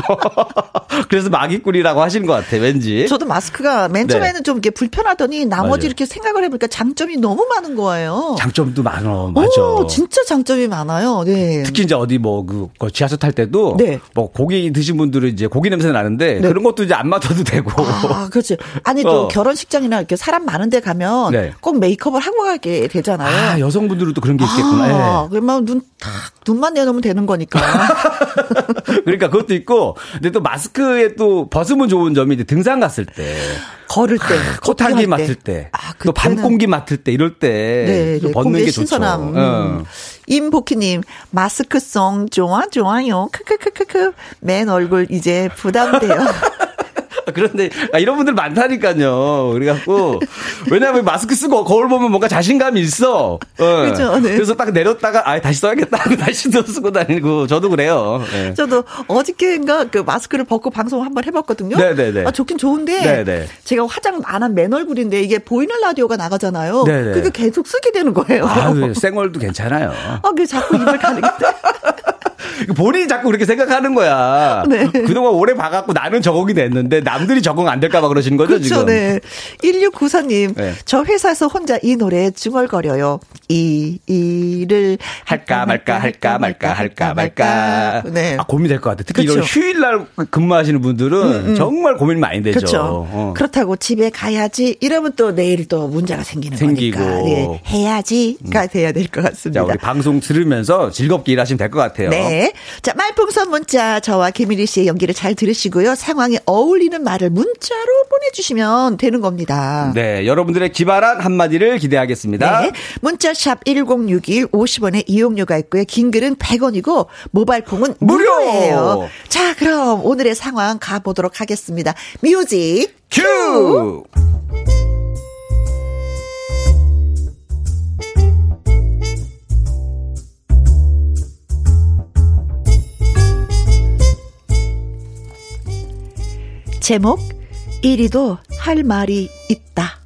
그래서 마기꾼이라고 하시는 것 같아, 왠지.
저도 마스크가 맨
네.
처음에는 좀 이렇게 불편하더니 나머지
맞아요.
이렇게 생각을 해보니까 장점이 너무 많은 거예요.
장점도 많어, 맞아.
오, 진짜 장점이 많아요. 네.
특히 이제 어디 뭐그 지하철 탈 때도
네.
뭐 고기 드신 분들은 이제 고기 냄새 나는데
네.
그런 것도 이제 안 맡아도 되고.
아, 그렇지. 아니, 또
어.
결혼식장이나 이렇게 사람 많은 데 가면
네.
꼭 메이크업을 하고 가게 되잖아요.
아, 여성분들은 또 그런 게 있겠구나.
아,
예.
그러면 눈, 탁, 눈만 내놓으면 되는 거니까.
그러니까 그것도 있고, 근데 또 마스크에 또 벗으면 좋은 점이 이제 등산 갔을 때,
걸을 때,
꽃향기
쇼핑할
맡을 때,
아,
또밤
그때는-
공기 맡을 때 이럴 때
네,
좀
네,
벗는 게 좋죠.
신선함.
어.
임복희님, 마스크송 좋아, 좋아요. 크크크크크. 맨 얼굴 이제 부담돼요.
그런데 아, 이런 분들 많다니까요. 그래갖고 왜냐하면 마스크 쓰고 거울 보면 뭔가 자신감이 있어. 어.
그죠, 네.
그래서 딱 내렸다가 아 다시 써야겠다 하고 다시 또 쓰고 다니고 저도 그래요. 예.
저도 어저께인가 그 마스크를 벗고 방송 한번 해봤거든요.
네네네.
아, 좋긴 좋은데.
네네.
제가 화장 안 한 맨 얼굴인데 이게 보이는 라디오가 나가잖아요.
네네.
그게 계속 쓰게 되는 거예요.
아유, 생얼도 괜찮아요.
아, 그 자꾸 입을 가리게 돼.
본인이 자꾸 그렇게 생각하는 거야.
네.
그동안 오래 봐갖고 나는 적응이 됐는데 남들이 적응 안 될까봐 그러시는 거죠,
그렇죠,
지금?
네. 1694님,
네.
저 회사에서 혼자 이 노래 중얼거려요. 이, 이를.
할까 말까 할까 말까 할까 말까.
네.
아, 고민될 것 같아. 특히 이런
그쵸.
휴일날 근무하시는 분들은 정말 고민 많이 되죠.
그렇죠.
어.
그렇다고 집에 가야지 이러면 또 내일 또 문제가 생기는
생기고.
거니까 네. 해야지가 돼야 될것
자,
같습니다.
우리 방송 들으면서 즐겁게 일하시면 될 것 같아요.
네. 자, 말풍선 문자 저와 김일희 씨의 연기를 잘 들으시고요. 상황에 어울리는 말을 문자로 보내주시면 되는 겁니다.
네, 여러분들의 기발한 한마디를 기대하겠습니다.
네. 문자샵 1061 50원의 이용료가 있고요. 긴 글은 100원이고 모바일 콩은
무료!
무료예요. 자, 그럼 오늘의 상황 가보도록 하겠습니다. 뮤직
큐!
제목 이리도 할 말이 있다.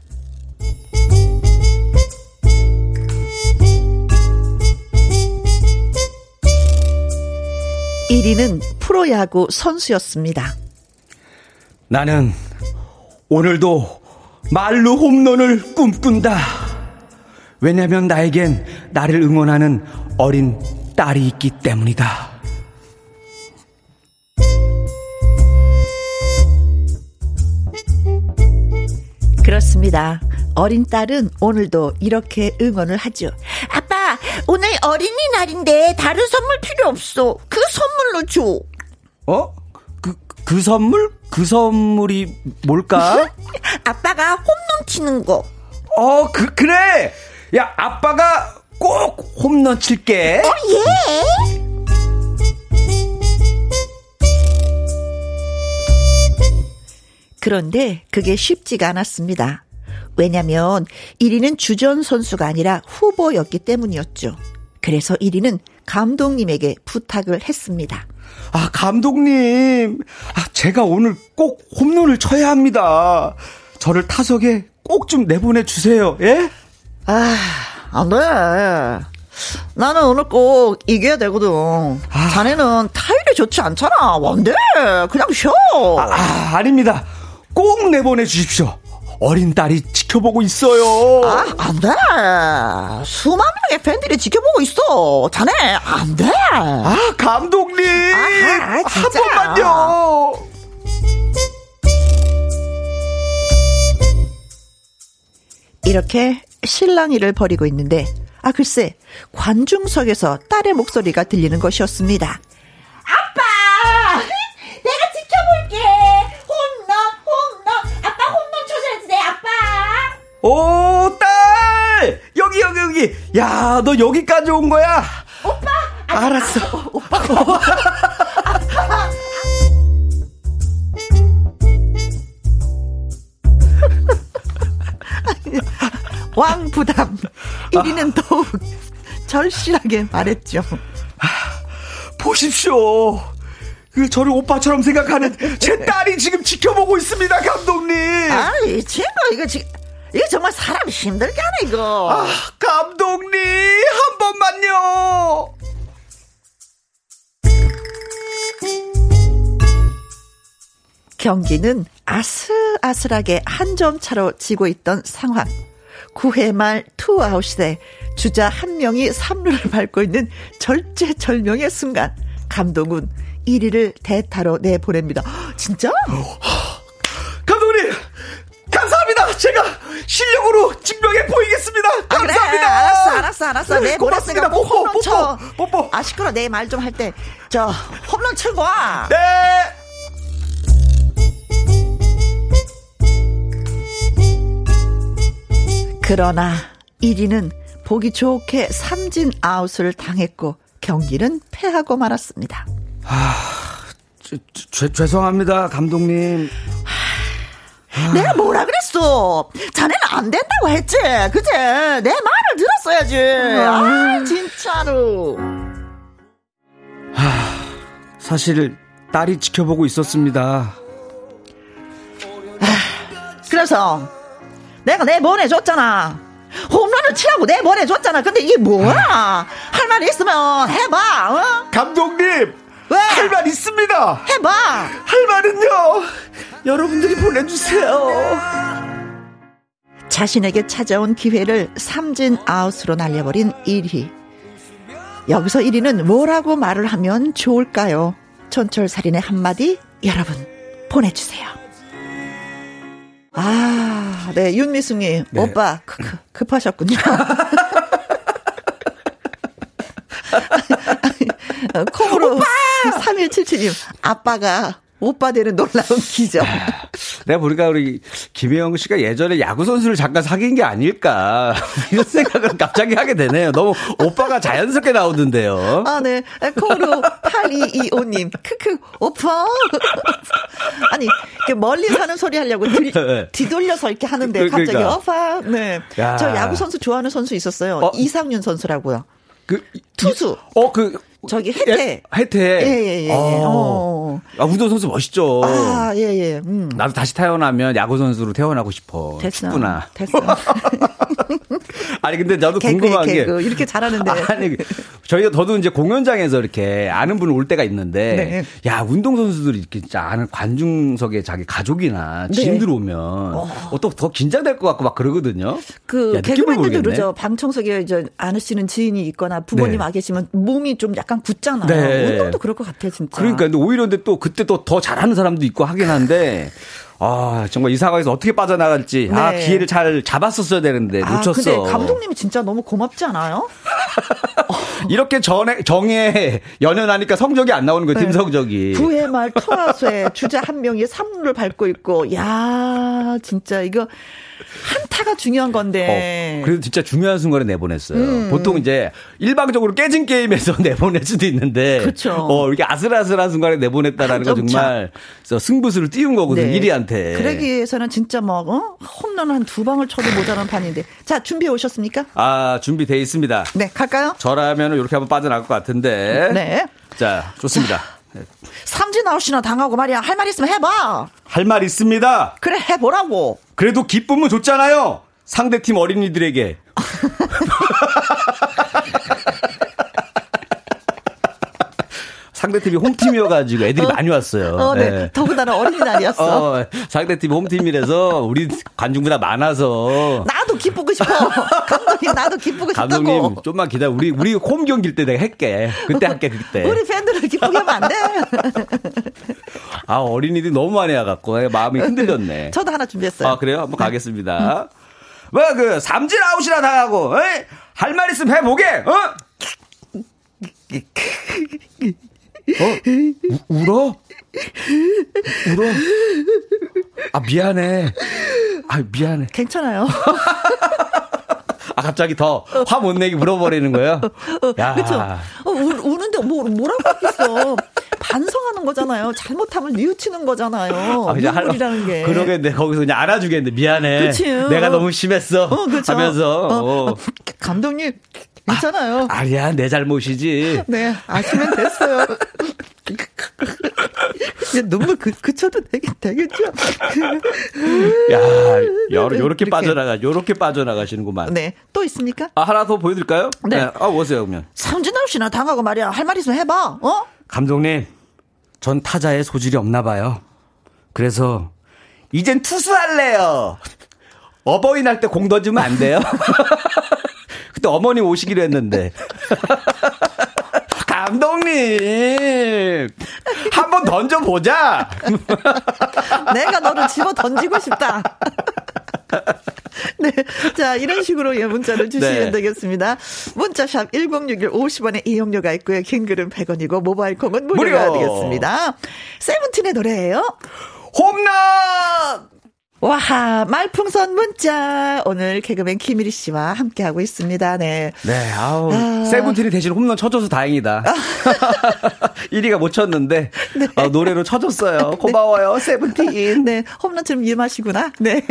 일위는 프로야구 선수였습니다.
나는 오늘도 말로 홈런을 꿈꾼다. 왜냐면 나에겐 나를 응원하는 어린 딸이 있기 때문이다.
그렇습니다. 어린 딸은 오늘도 이렇게 응원을 하죠.
아빠, 오늘 어린이날인데 다른 선물 필요 없어. 그 선물로 줘.
어? 그, 그 선물? 그 선물이 뭘까?
아빠가 홈런 치는 거.
어, 그, 그래! 야, 아빠가 꼭 홈런 칠게.
어, 예!
그런데 그게 쉽지가 않았습니다. 왜냐면 1위는 주전 선수가 아니라 후보였기 때문이었죠. 그래서 1위는 감독님에게 부탁을 했습니다.
아, 감독님. 아, 제가 오늘 꼭 홈런을 쳐야 합니다. 저를 타석에 꼭 좀 내보내 주세요. 예?
아, 안 돼. 나는 오늘 꼭 이겨야 되거든. 아. 자네는 타율이 좋지 않잖아. 안 돼. 그냥 쉬어.
아, 아, 아닙니다. 꼭 내보내 주십시오. 어린 딸이 지켜보고 있어요.
아, 안 돼. 수만 명의 팬들이 지켜보고 있어. 자네, 안 돼.
아, 감독님. 아, 한 번만요.
이렇게 실랑이를 벌이고 있는데, 아, 글쎄, 관중석에서 딸의 목소리가 들리는 것이었습니다.
오, 딸! 여기, 여기, 여기! 야, 너 여기까지 온 거야?
오빠!
알았어.
아, 오빠!
왕부담. 1위는 아. 더욱 절실하게 말했죠.
아, 보십시오. 그 저를 오빠처럼 생각하는 제 딸이 지금 지켜보고 있습니다, 감독님.
아, 이 친구 이거 지금 이거 정말 사람 힘들게 하네 이거.
아, 감독님 한 번만요.
경기는 아슬아슬하게 한 점 차로 지고 있던 상황. 9회 말 투아웃에 주자 한 명이 3루를 밟고 있는 절제절명의 순간 감독은 1위를 대타로 내보냅니다. 진짜?
제가 실력으로 증명해 보이겠습니다. 감사합니다. 아, 그래,
알았어, 알았어, 알았어. 내 보냈으니까 꼭 홈런
뽀뽀,
쳐.
뽀뽀.
아 시끄러. 내 말 좀 할 때 저 홈런 치고 와.
네.
그러나 1위는 보기 좋게 삼진 아웃을 당했고 경기는 패하고 말았습니다.
아, 저, 저, 죄송합니다, 감독님.
하, 내가 뭐라 그랬어? 자네는 안 된다고 했지, 그제? 내 말을 들었어야지. 아, 진짜로.
하, 사실 딸이 지켜보고 있었습니다.
그래서 내가 내 보내줬잖아. 홈런을 치라고 내 보내줬잖아. 근데 이게 뭐야? 할 말 있으면 해봐, 어?
감독님!
왜?
할 말 있습니다!
해봐!
할 말은요! 여러분들이 보내주세요!
자신에게 찾아온 기회를 삼진 아웃으로 날려버린 1위. 여기서 1위는 뭐라고 말을 하면 좋을까요? 촌철살인의 한마디 여러분 보내주세요. 아, 네, 윤미숙님, 네. 오빠, 크크, 급하셨군요. 콩으로 오빠! 3177님, 아빠가 오빠 되는 놀라운 기적.
내가 보니까 우리 김혜영 씨가 예전에 야구 선수를 잠깐 사귄 게 아닐까 이런 생각을 갑자기 하게 되네요. 너무 오빠가 자연스럽게 나오던데요.
아, 네. 콩으로 8225님, 크크, 오빠. 아니, 멀리 사는 소리 하려고 뒤, 네. 뒤돌려서 이렇게 하는데 갑자기 그러니까. 오빠. 네. 야. 저 야구 선수 좋아하는 선수 있었어요. 어? 이상윤 선수라고요.
그
투수.
어, 그
저기 혜태.
혜태.
예, 예, 예. 어.
아, 우도 선수 멋있죠.
아, 예, 예. 음.
나도 다시 태어나면 야구 선수로 태어나고 싶어. 됐어. 춥구나.
됐어.
아니 근데 나도 개그, 궁금한 개그.
게 이렇게 잘하는데.
아니 저희가 저도 이제 공연장에서 이렇게 아는 분 올 때가 있는데 네. 야 운동 선수들이 이렇게 진짜 아는 관중석에 자기 가족이나 네. 지인들 오면 어. 또더 긴장될 것 같고 막 그러거든요.
그 개그맨들도 그러죠. 방청석에 이제 아시는 지인이 있거나 부모님 네. 와 계시면 몸이 좀 약간 굳잖아요. 네. 운동도 그럴 것 같아 진짜.
그러니까 근데 오히려 근데 근데 또 그때 또 더 잘하는 사람도 있고 하긴 한데 아, 정말 이 상황에서 어떻게 빠져나갈지. 아, 네. 아, 기회를 잘 잡았었어야 되는데 아, 놓쳤어.
근데 감독님이 진짜 너무 고맙지 않아요?
이렇게 전에 정에 연연하니까 성적이 안 나오는 거예요, 네. 팀 성적이.
9회 말 투아수에 주자 한 명이 3루를 밟고 있고, 야 진짜 이거 한타가 중요한 건데.
어, 그래도 진짜 중요한 순간에 내보냈어요. 음. 보통 이제 일방적으로 깨진 게임에서 내보낼 수도 있는데.
그렇죠.
어, 이렇게 아슬아슬한 순간에 내보냈다라는 건 정말 승부수를 띄운 거거든요. 네. 1위한테.
그러기 위해서는 진짜 뭐, 어? 홈런 한 두 방을 쳐도 모자란 판인데. 자, 준비해 오셨습니까?
아, 준비돼 있습니다.
네, 갈까요?
저라면 이렇게 한번 빠져나갈 것 같은데.
네.
자, 좋습니다. 자.
삼진 아웃이나 당하고 말이야. 할 말 있으면 해봐.
할 말 있습니다.
그래, 해보라고.
그래도 기쁨은 좋잖아요. 상대팀 어린이들에게. 상대 팀이 홈팀이어가지고 애들이 어, 많이 왔어요.
어, 네. 네. 더군다나 어린이날이었어. 어,
상대팀 홈팀이라서 우리 관중보다 많아서.
나도 기쁘고 싶어. 감독님, 나도 기쁘고 싶다고.
감독님, 좀만 기다려. 우리, 우리 홈 경기일 때 내가 할게. 그때 할게, 그때.
우리 팬들을 기쁘게 하면 안 돼.
아, 어린이들이 너무 많이 와갖고 마음이 흔들렸네.
저도 하나 준비했어요.
아, 그래요? 한번 가겠습니다. 뭐, 그, 삼진 아웃이나 당하고, 할 말 있으면 해보게, 어? 어? 우, 울어? 울어? 아, 미안해. 아, 미안해.
괜찮아요.
아, 갑자기 더 화 못 내기 물어버리는 거예요?
야. 그쵸. 어, 우, 우는데 뭐, 뭐라고 하겠어. 반성하는 거잖아요. 잘못하면 뉘우치는 거잖아요. 아, 눈물이라는 게.
그러겠네. 거기서 그냥 알아주겠는데. 미안해. 그치. 내가 너무 심했어. 어, 그쵸. 하면서. 어, 어.
감독님, 괜찮아요.
아, 아니야, 내 잘못이지.
네, 아시면 됐어요. 이제 눈물 그, 그쳐도 되겠, 되겠죠?
야, 요, 요렇게 빠져나가, 요렇게 빠져나가시는구만.
네. 또 있습니까?
아, 하나 더 보여드릴까요? 네. 네. 아, 오세요, 그러면.
상진아 씨나 당하고 말이야. 할 말 있으면 해봐, 어?
감독님, 전 타자의 소질이 없나 봐요. 그래서, 이젠 투수할래요. 어버이날 때 공 던지면 안 돼요? 그때 어머님 오시기로 했는데. 감독님! 한번 던져보자!
내가 너를 집어 던지고 싶다. 네. 자, 이런 식으로 예, 문자를 주시면 네. 되겠습니다. 문자샵 1061 50원의 이용료가 있고요. 긴 글은 100원이고 모바일 콩은 무료가 무료. 되겠습니다. 세븐틴의 노래예요.
홈런!
와하, 말풍선 문자. 오늘 개그맨 김일희 씨와 함께 하고 있습니다. 네.
네, 아우. 아. 세븐틴이 대신 홈런 쳐줘서 다행이다. 1위가 못 쳤는데, 네. 어, 노래로 쳐줬어요. 고마워요, 네. 세븐틴.
네, 홈런처럼 일마시구나. 네.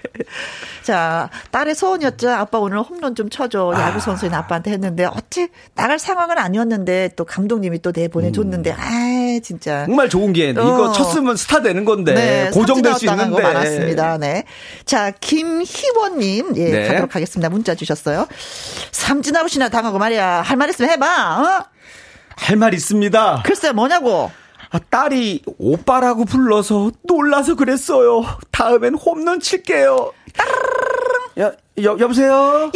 자, 딸의 소원이었죠. 아빠 오늘 홈런 좀 쳐줘. 아. 야구 선수인 아빠한테 했는데, 어찌 나갈 상황은 아니었는데, 또 감독님이 또 내보내줬는데, 음. 아 진짜.
정말 좋은 기회인데. 어. 이거 쳤으면 스타 되는 건데. 네, 고정될 수 있는데.
많았습니다. 네. 자, 김희원님, 예, 네. 가도록 하겠습니다. 문자 주셨어요. 삼진 아웃이나 당하고 말이야. 할 말 있으면 해봐, 어?
할 말 있습니다.
글쎄, 뭐냐고?
아, 딸이 오빠라고 불러서 놀라서 그랬어요. 다음엔 홈런 칠게요. 여, 여, 여보세요?
여보!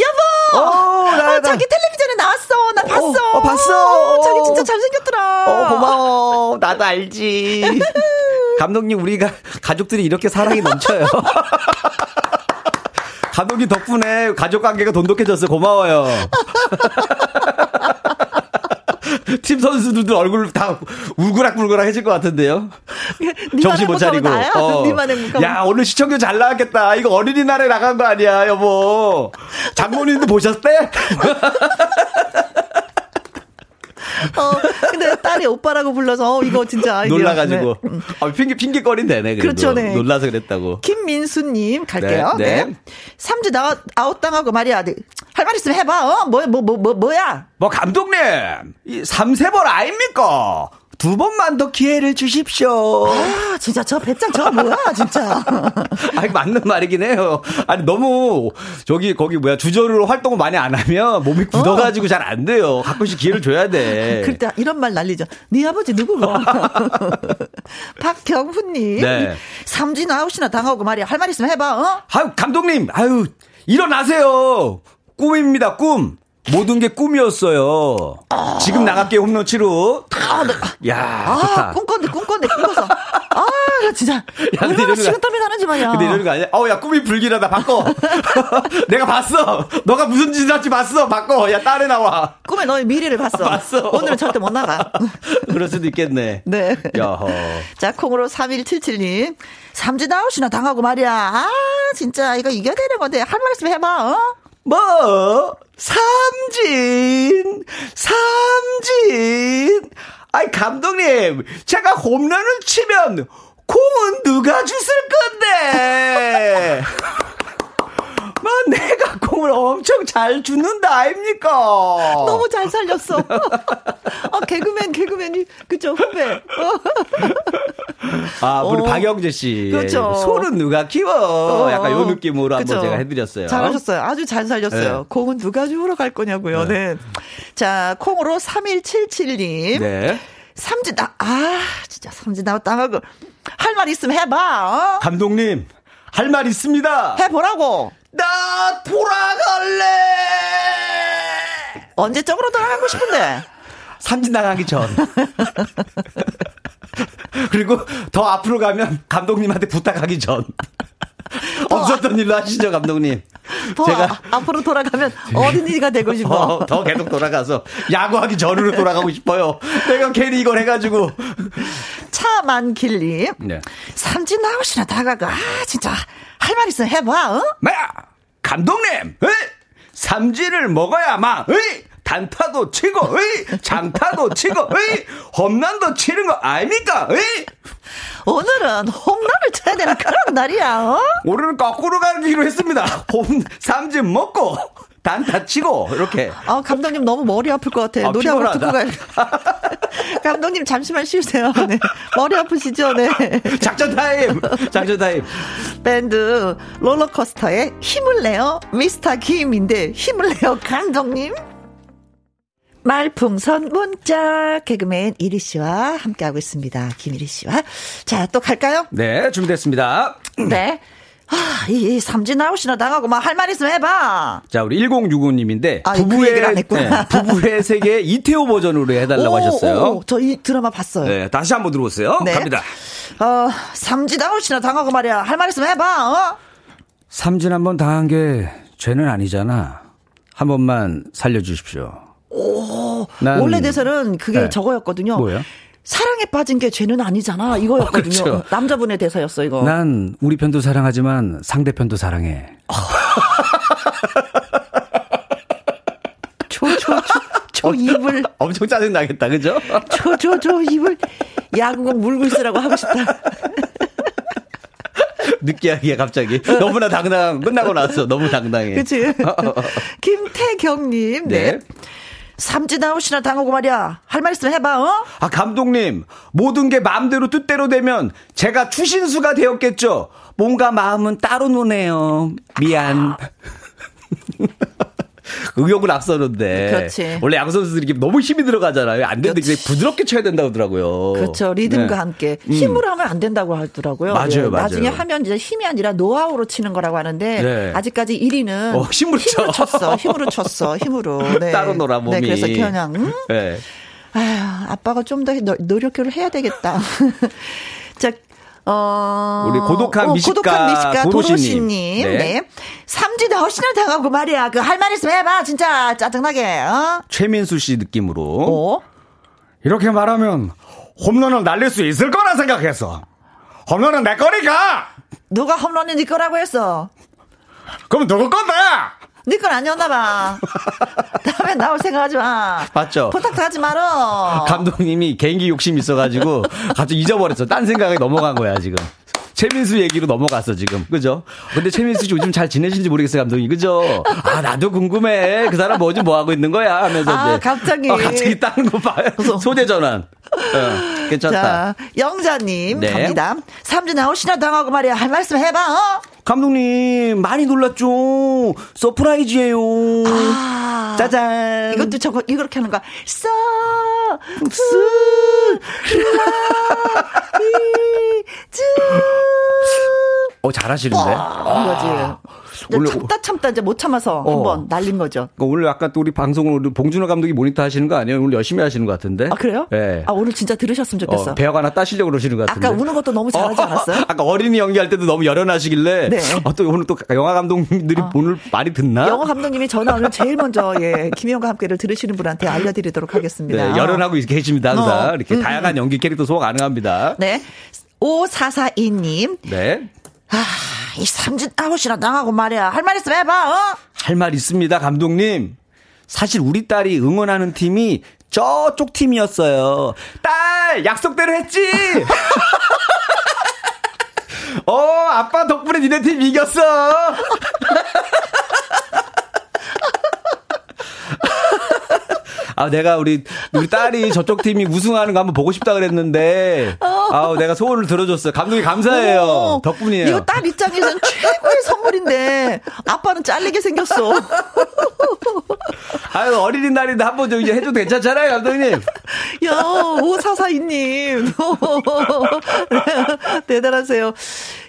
어, 나, 어, 자기 텔레비전에 나왔어. 나 봤어. 어,
어 봤어.
어, 자기 진짜 잘생겼더라.
어, 고마워. 나도 알지. 감독님, 우리가 가족들이 이렇게 사랑이 넘쳐요. 감독님 덕분에 가족 관계가 돈독해졌어. 고마워요. 팀 선수들도 얼굴 다 울그락불그락 해질 것 같은데요. 정신 못 차리고. 어. 야, 오늘 시청률 잘 나왔겠다. 이거 어린이날에 나간 거 아니야, 여보. 장모님도 보셨대?
어, 근데 딸이 오빠라고 불러서 어, 이거 진짜 아이디어.
놀라가지고. 네. 아, 핑계, 핑계거린 되네. 그렇죠, 네. 놀라서 그랬다고.
김민수님 갈게요. 네. 네. 네. 삼진 아웃, 아웃당하고 말이야. 네. 할말 있으면 해봐. 어? 뭐, 뭐, 뭐, 뭐, 뭐야?
뭐, 감독님. 이 삼세벌 아닙니까? 두 번만 더 기회를 주십시오.
아, 진짜 저 배짱 저 뭐야, 진짜.
아니, 맞는 말이긴 해요. 아니, 너무, 저기, 거기 뭐야, 주저로 활동을 많이 안 하면 몸이 굳어가지고 어. 잘안 돼요. 가끔씩 기회를 줘야 돼.
그때 이런 말 날리죠. 네 아버지 누구고? 박경훈님. 네. 삼진 아웃이나 당하고 말이야. 할 말 있으면 해봐, 어?
아유, 감독님, 아유, 일어나세요. 꿈입니다, 꿈. 모든 게 꿈이었어요. 아. 지금 나갈게 홈런 치로. 아, 네. 야,
아, 좋다. 꿈꿨네, 꿈꿨네, 꿈꿨어. 아, 진짜. 야, 얼마나 식은땀이 나는지 말이야.
근데 이러는 거 아니야? 어우, 야, 꿈이 불길하다. 바꿔. 내가 봤어. 너가 무슨 짓을 할지 봤어. 바꿔. 야, 딸에 나와.
꿈에 너의 미래를 봤어.
봤어.
오늘은 절대 못 나가.
그럴 수도 있겠네.
네. 야허. 자, 콩으로 3177님. 삼진 아웃이나 당하고 말이야. 아, 진짜 이거 이겨야 되는 건데. 할 말 있으면 해봐, 어?
뭐? 삼진! 삼진! 아이, 감독님, 제가 홈런을 치면 공은 누가 주실 건데? 막 내가 공을 엄청 잘 주는다 아닙니까?
너무 잘 살렸어. 아 개그맨 개그맨이 그죠 후배.
아 우리 어. 박영재 씨. 그렇죠. 소는 누가 키워? 어. 약간 요 느낌으로 그쵸. 한번 제가 해드렸어요.
잘하셨어요. 아주 잘 살렸어요. 네. 공은 누가 주우러 갈 거냐고요. 네. 네. 자 콩으로 3177님. 네. 삼진 나, 아, 진짜 삼진 나왔다 하고. 할 말 있으면 해봐, 어?
감독님, 할 말 있습니다.
해보라고.
나 돌아갈래!
언제적으로 돌아가고 싶은데?
삼진 나가기 전. 그리고 더 앞으로 가면 감독님한테 부탁하기 전. 없었던 일로 하시죠, 감독님.
제가 아, 앞으로 돌아가면 어린이가 되고 싶어.
어, 더 계속 돌아가서 야구하기 전으로 돌아가고 싶어요. 내가 괜히 이걸 해가지고.
차만길님. 네. 삼진 나오시나 다가가. 아, 진짜 할 말 있으면 해봐. 어?
네. 감독님. 에이? 삼진을 먹어야 막. 에이? 단타도 치고, 에이? 장타도 치고, 에이? 홈런도 치는 거 아닙니까? 에이?
오늘은 홈런을 쳐야 되는 그런 날이야, 어?
오늘은 거꾸로 가기로 했습니다. 홈, 삼진 먹고, 단타 치고, 이렇게.
아, 감독님 너무 머리 아플 것 같아. 아, 노래 한곡 듣고 가요. 감독님 잠시만 쉬세요. 네. 머리 아프시죠? 네.
작전 타임! 작전 타임!
밴드 롤러코스터에 힘을 내요. 미스터 김인데 힘을 내요. 감독님. 말풍선 문자 개그맨 이리 씨와 함께하고 있습니다. 김이리 씨와. 자, 또 갈까요?
네, 준비됐습니다.
네. 아, 이, 이 삼진 아웃이나 당하고 막 할 말 있으면 해봐.
자, 우리 1065님인데 아, 그 부부의 그 네, 부부의 세계 이태호 버전으로 해달라고 오, 하셨어요. 오,
저 이 드라마 봤어요.
네, 다시 한번 들어보세요. 네. 갑니다.
어, 삼진 아웃이나 당하고 말이야. 할 말 있으면 해봐. 어?
삼진 한번 당한 게 죄는 아니잖아. 한 번만 살려주십시오.
오, 원래 대사는 그게 네. 저거였거든요.
뭐요?
사랑에 빠진 게 죄는 아니잖아. 이거였거든요. 그렇죠. 남자분의 대사였어, 이거.
난 우리 편도 사랑하지만 상대편도 사랑해.
저, 저, 저, 저 입을.
엄청 짜증나겠다, 그죠?
저, 저, 저 입을 야구공 물고 있으라고 하고 싶다.
느끼하게 갑자기. 너무나 당당, 끝나고 나서 너무 당당해.
그치. 김태경님, 네. 네. 삼진 아웃이나 당하고 말이야. 할말 있으면 해봐, 어?
아, 감독님. 모든 게 마음대로 뜻대로 되면 제가 추신수가 되었겠죠? 뭔가 마음은 따로 노네요. 미안. 의욕을 앞서는데. 그렇지. 원래 양 선수들이 너무 힘이 들어가잖아요. 안 되는데 부드럽게 쳐야 된다고 하더라고요.
그렇죠. 리듬과 네. 함께 음. 힘으로 음. 하면 안 된다고 하더라고요.
맞아요, 네. 맞아요.
나중에 하면 이제 힘이 아니라 노하우로 치는 거라고 하는데 네. 아직까지 1위는
어, 힘으로,
힘으로 쳤어. 힘으로 쳤어. 힘으로.
네. 따로 놀아 몸이.
네, 그래서 그냥 음? 네. 아휴, 아빠가 좀 더 노력을 해야 되겠다. 자, 어.
우리 고독한 미식가, 고독한 미식가 도로시님. 네. 네.
삼지도 훨씬을 당하고 말이야. 그 할 말 있으면 해봐. 진짜 짜증나게. 어?
최민수 씨 느낌으로. 어? 이렇게 말하면 홈런을 날릴 수 있을 거라 생각했어. 홈런은 내 거니까.
누가 홈런이 네 거라고 했어?
그럼 누구 건데?
네건 아니었나 봐. 다음에 나올 생각하지 마.
맞죠?
부탁도 하지 말어.
감독님이 개인기 욕심 있어가지고 갑자기 잊어버렸어. 딴 생각에 넘어간 거야 지금. 최민수 얘기로 넘어갔어 지금 그죠? 근데 최민수 씨 요즘 잘 지내시는지 모르겠어요 감독님 그죠? 아 나도 궁금해 그 사람 뭐지 뭐 하고 있는 거야 하면서
아, 이제 갑자기
어, 갑자기 다른 거 봐요 소대 전환 어, 괜찮다. 자,
영자님 네. 갑니다. 삼진 아웃이나 당하고 말이야 할 말씀 해봐. 어?
감독님 많이 놀랐죠. surprise예요. 아, 짜잔.
이것도 저거 이렇게 하는 거야. 서, 스, 라, 이, 즈.
어, 잘하시는데.
아, 오늘 참다 참다 이제 못 참아서 어. 한번 날린 거죠.
그러니까 오늘 아까 또 우리 방송을 우리 봉준호 감독이 모니터 하시는 거 아니에요? 오늘 열심히 하시는 것 같은데.
아 그래요? 네. 아 오늘 진짜 들으셨으면 좋겠어.
어, 배역 하나 따시려고 그러시는 것 같은데.
아까 우는 것도 너무 잘하지 어, 않았어요?
아까 어린이 연기할 때도 너무 열연하시길래. 네. 어, 또 오늘 또 영화 감독님들이 어. 오늘 많이 듣나?
영화 감독님이 전화 오늘 제일 먼저 예 김희영과 함께를 들으시는 분한테 알려드리도록 하겠습니다.
네, 열연하고 계십니다 항상 어. 이렇게 음. 다양한 연기 캐릭터 소화 가능합니다.
네. 5442님.
네.
아, 이 삼진 아웃이나 당하고 말이야. 할 말 있으면 해봐, 어?
할 말 있습니다, 감독님. 사실 우리 딸이 응원하는 팀이 저쪽 팀이었어요. 딸! 약속대로 했지! 어, 아빠 덕분에 니네 팀 이겼어! 아, 내가 우리, 우리 딸이 저쪽 팀이 우승하는 거 한번 보고 싶다 그랬는데, 아 내가 소원을 들어줬어요. 감독님 감사해요. 오, 덕분이에요.
이거 딸 입장에서는 최고의 선물인데, 아빠는 잘리게 생겼어.
아유, 어린이날인데 한 번 좀 이제 해줘도 괜찮잖아요, 감독님.
야, 오사사이님. 대단하세요.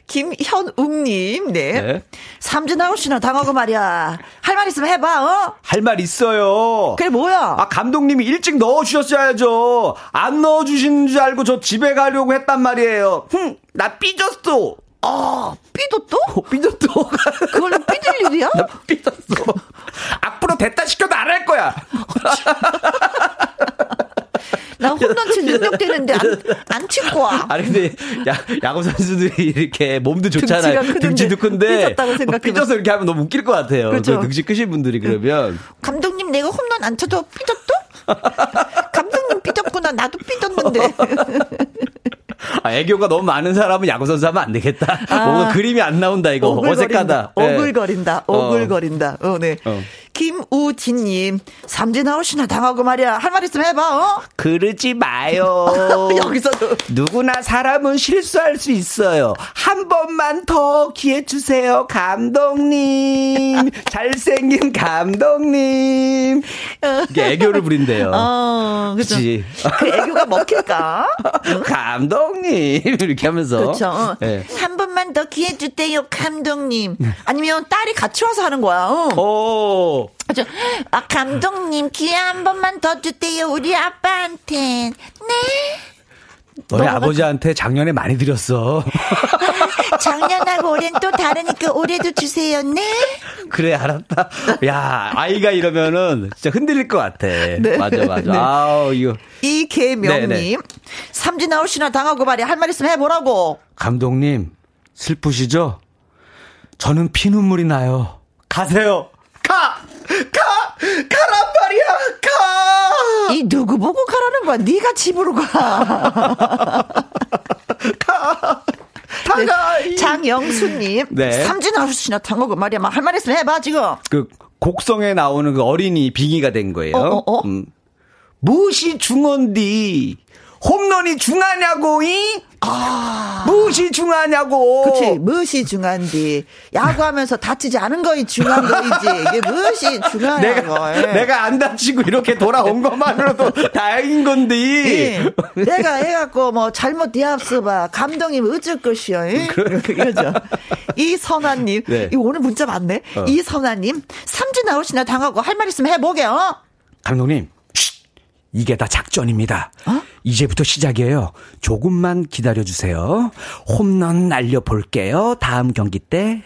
김현웅님, 네. 네. 삼진 아웃 씨나 당하고 말이야. 할 말 있으면 해봐, 어?
할 말 있어요.
그게 뭐야?
아, 감독님이 일찍 넣어주셨어야죠. 안 넣어주신 줄 알고 저 집에 가려고 했단 말이에요. 흠, 나 삐졌어.
아, 삐졌어?
어, 삐졌어.
그걸로 삐질 일이야?
나 삐졌어. 앞으로 됐다 시켜도 안 할 거야.
나 홈런 칠 능력 되는데 안, 안 치고 와.
아니, 근데 야, 야구 선수들이 이렇게 몸도 좋잖아요. 등치도 큰데. 삐졌다고 생각해. 삐져서 이렇게 하면 너무 웃길 것 같아요. 그렇죠. 그 등치 크신 분들이 그러면.
감독님 내가 홈런 안 쳐도 삐졌어? 감독님 삐졌구나. 나도 삐졌는데.
아, 애교가 너무 많은 사람은 야구선수 하면 안 되겠다. 아, 뭔가 그림이 안 나온다, 이거. 어색하다.
오글거린다. 네. 오글거린다. 어, 네. 어. 김우진님, 삼진 아웃이나 당하고 말이야. 할 말 있으면 해봐, 어?
그러지 마요.
여기서도.
누구나 사람은 실수할 수 있어요. 한 번만 더 기회 주세요, 감독님. 잘생긴 감독님. 이게 애교를 부린대요.
어, 그치. 그 애교가 먹힐까?
감독님. 이렇게 하면서.
그렇죠. 네. 한 번만 더 기회 주세요, 감독님. 아니면 딸이 같이 와서 하는 거야. 어.
오.
그죠? 아, 감독님, 기회 한 번만 더 주세요, 우리 아빠한테. 네?
너희 아버지한테 작년에 많이 드렸어.
작년하고 올해는 또 다르니까 올해도 주세요, 네?
그래, 알았다. 야, 아이가 이러면은 진짜 흔들릴 것 같아. 네. 맞아, 맞아. 네. 아우, 이거.
이계명님, 네, 네. 삼진 아웃이나 당하고 말이야. 할말 있으면 해보라고.
감독님, 슬프시죠? 저는 피눈물이 나요. 가세요. 가! 가! 가란 말이야! 가!
이 누구 보고 가라는 거야? 네가 집으로 가.
가! 다가!
네, 장영수님. 네. 삼진 아웃이나 당하고 말이야. 막 할 말 있으면 해봐, 지금.
그, 곡성에 나오는 그 어린이 빙의가 된 거예요. 어, 어, 어? 음. 무시 중원디. 홈런이 중하냐고, 이? 아. 무엇이 중하냐고.
그치. 무엇이 중한디. 야구하면서 다치지 않은 거이 중요한 거이지. 이게 무엇이 중요하냐고.
내가, 내가 안 다치고 이렇게 돌아온 것만으로도 다행인 건데. 예.
내가 해갖고 뭐 잘못 디압스봐. 감독님 어쩔 것이요. 그러죠. 이선아님. 네. 이 오늘 문자 많네. 어. 이선아님. 삼진 아웃이나 당하고 할 말 있으면 해보게, 요
감독님. 이게 다 작전입니다. 어? 이제부터 시작이에요. 조금만 기다려주세요. 홈런 날려볼게요. 다음 경기 때.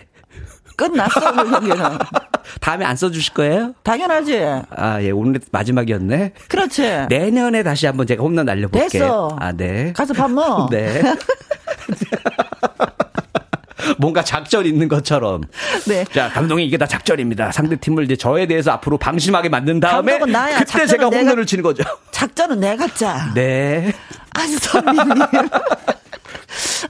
끝났어, 그 경기는.
다음에 안 써주실 거예요?
당연하지.
아, 예, 오늘 마지막이었네.
그렇지.
내년에 다시 한번 제가 홈런 날려볼게요.
됐어.
아, 네.
가서 밥 먹어.
네. 뭔가 작전 있는 것처럼. 네. 자, 감독님 이게 다 작전입니다. 상대 팀을 이제 저에 대해서 앞으로 방심하게 만든 다음에 그때 제가 홈런을 치는 거죠.
작전은 내가 짜.
네.
안선미님.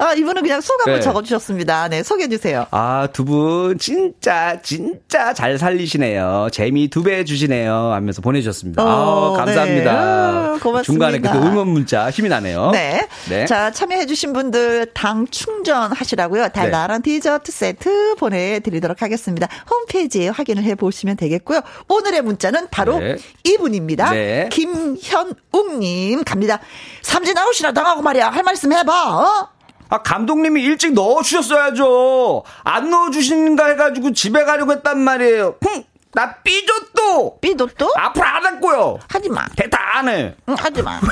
아, 이분은 그냥 소감을 네. 적어주셨습니다. 네, 소개해주세요.
아, 두 분, 진짜, 진짜 잘 살리시네요. 재미 두 배 주시네요. 하면서 보내주셨습니다. 어, 아, 감사합니다. 네. 아,
고맙습니다.
중간에 그 응원 문자 힘이 나네요.
네. 네. 자, 참여해주신 분들 당 충전하시라고요. 달달한 네. 디저트 세트 보내드리도록 하겠습니다. 홈페이지에 확인을 해보시면 되겠고요. 오늘의 문자는 바로 네. 이분입니다. 네. 김현웅님 갑니다. 삼진 아웃이나 당하고 말이야. 할말 있으면 해봐. 어?
아, 감독님이 일찍 넣어주셨어야죠. 안 넣어주신가 해가지고 집에 가려고 했단 말이에요. 흥! 나 삐졌도!
삐졌도?
앞으로 안 할거요
하지 마.
대타 안 해.
응, 하지 마.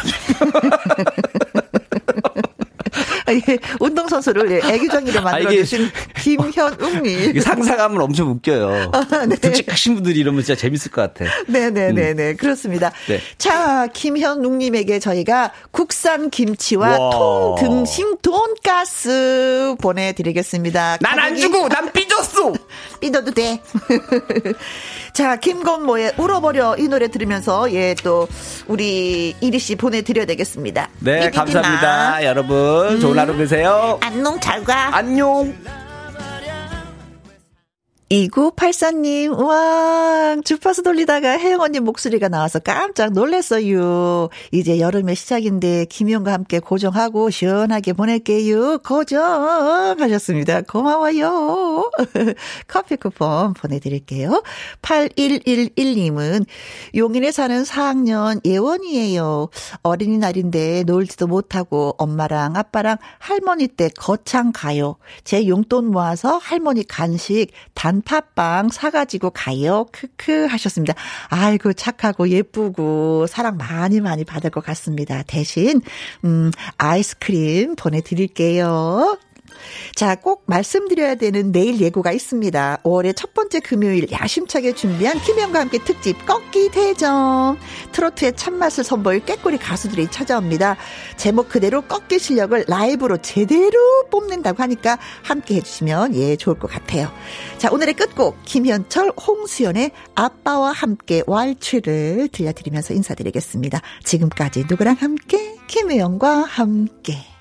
예, 운동선수를 예, 애기정이로 만들어주신 아, 김현웅님.
상상하면 엄청 웃겨요. 아, 네. 득식하신 분들이 이러면 진짜 재밌을 것 같아.
네네네네. 네, 음. 네. 그렇습니다. 네. 자, 김현웅님에게 저희가 국산 김치와 와. 통등심 돈가스 보내드리겠습니다.
난 안 주고, 난 삐졌어!
삐져도 돼.
자, 김건모의 울어버려 이 노래 들으면서 예, 또 우리 이리 씨 보내드려야 되겠습니다.
네, 감사합니다. 여러분, 좋은 하루 되세요.
안녕, 잘 가.
안녕.
2984님, 와, 주파수 돌리다가 혜영 언니 목소리가 나와서 깜짝 놀랐어요. 이제 여름의 시작인데, 김용과 함께 고정하고 시원하게 보낼게요. 고정! 하셨습니다. 고마워요. 커피 쿠폰 보내드릴게요. 8111님은 용인에 사는 4학년 예원이에요. 어린이날인데 놀지도 못하고 엄마랑 아빠랑 할머니 댁 거창 가요. 제 용돈 모아서 할머니 간식 단 단팥빵 사가지고 가요. 크크 하셨습니다. 아이고, 착하고 예쁘고 사랑 많이 많이 받을 것 같습니다. 대신, 음, 아이스크림 보내드릴게요. 자, 꼭 말씀드려야 되는 내일 예고가 있습니다. 5월의 첫 번째 금요일 야심차게 준비한 김영과 함께 특집 꺾기 대전. 트로트의 참맛을 선보일 꾀꼬리 가수들이 찾아옵니다. 제목 그대로 꺾기 실력을 라이브로 제대로 뽑는다고 하니까 함께 해주시면 예, 좋을 것 같아요. 자, 오늘의 끝곡 김현철, 홍수연의 아빠와 함께 왈츠를 들려드리면서 인사드리겠습니다. 지금까지 누구랑 함께? 김혜영과 함께.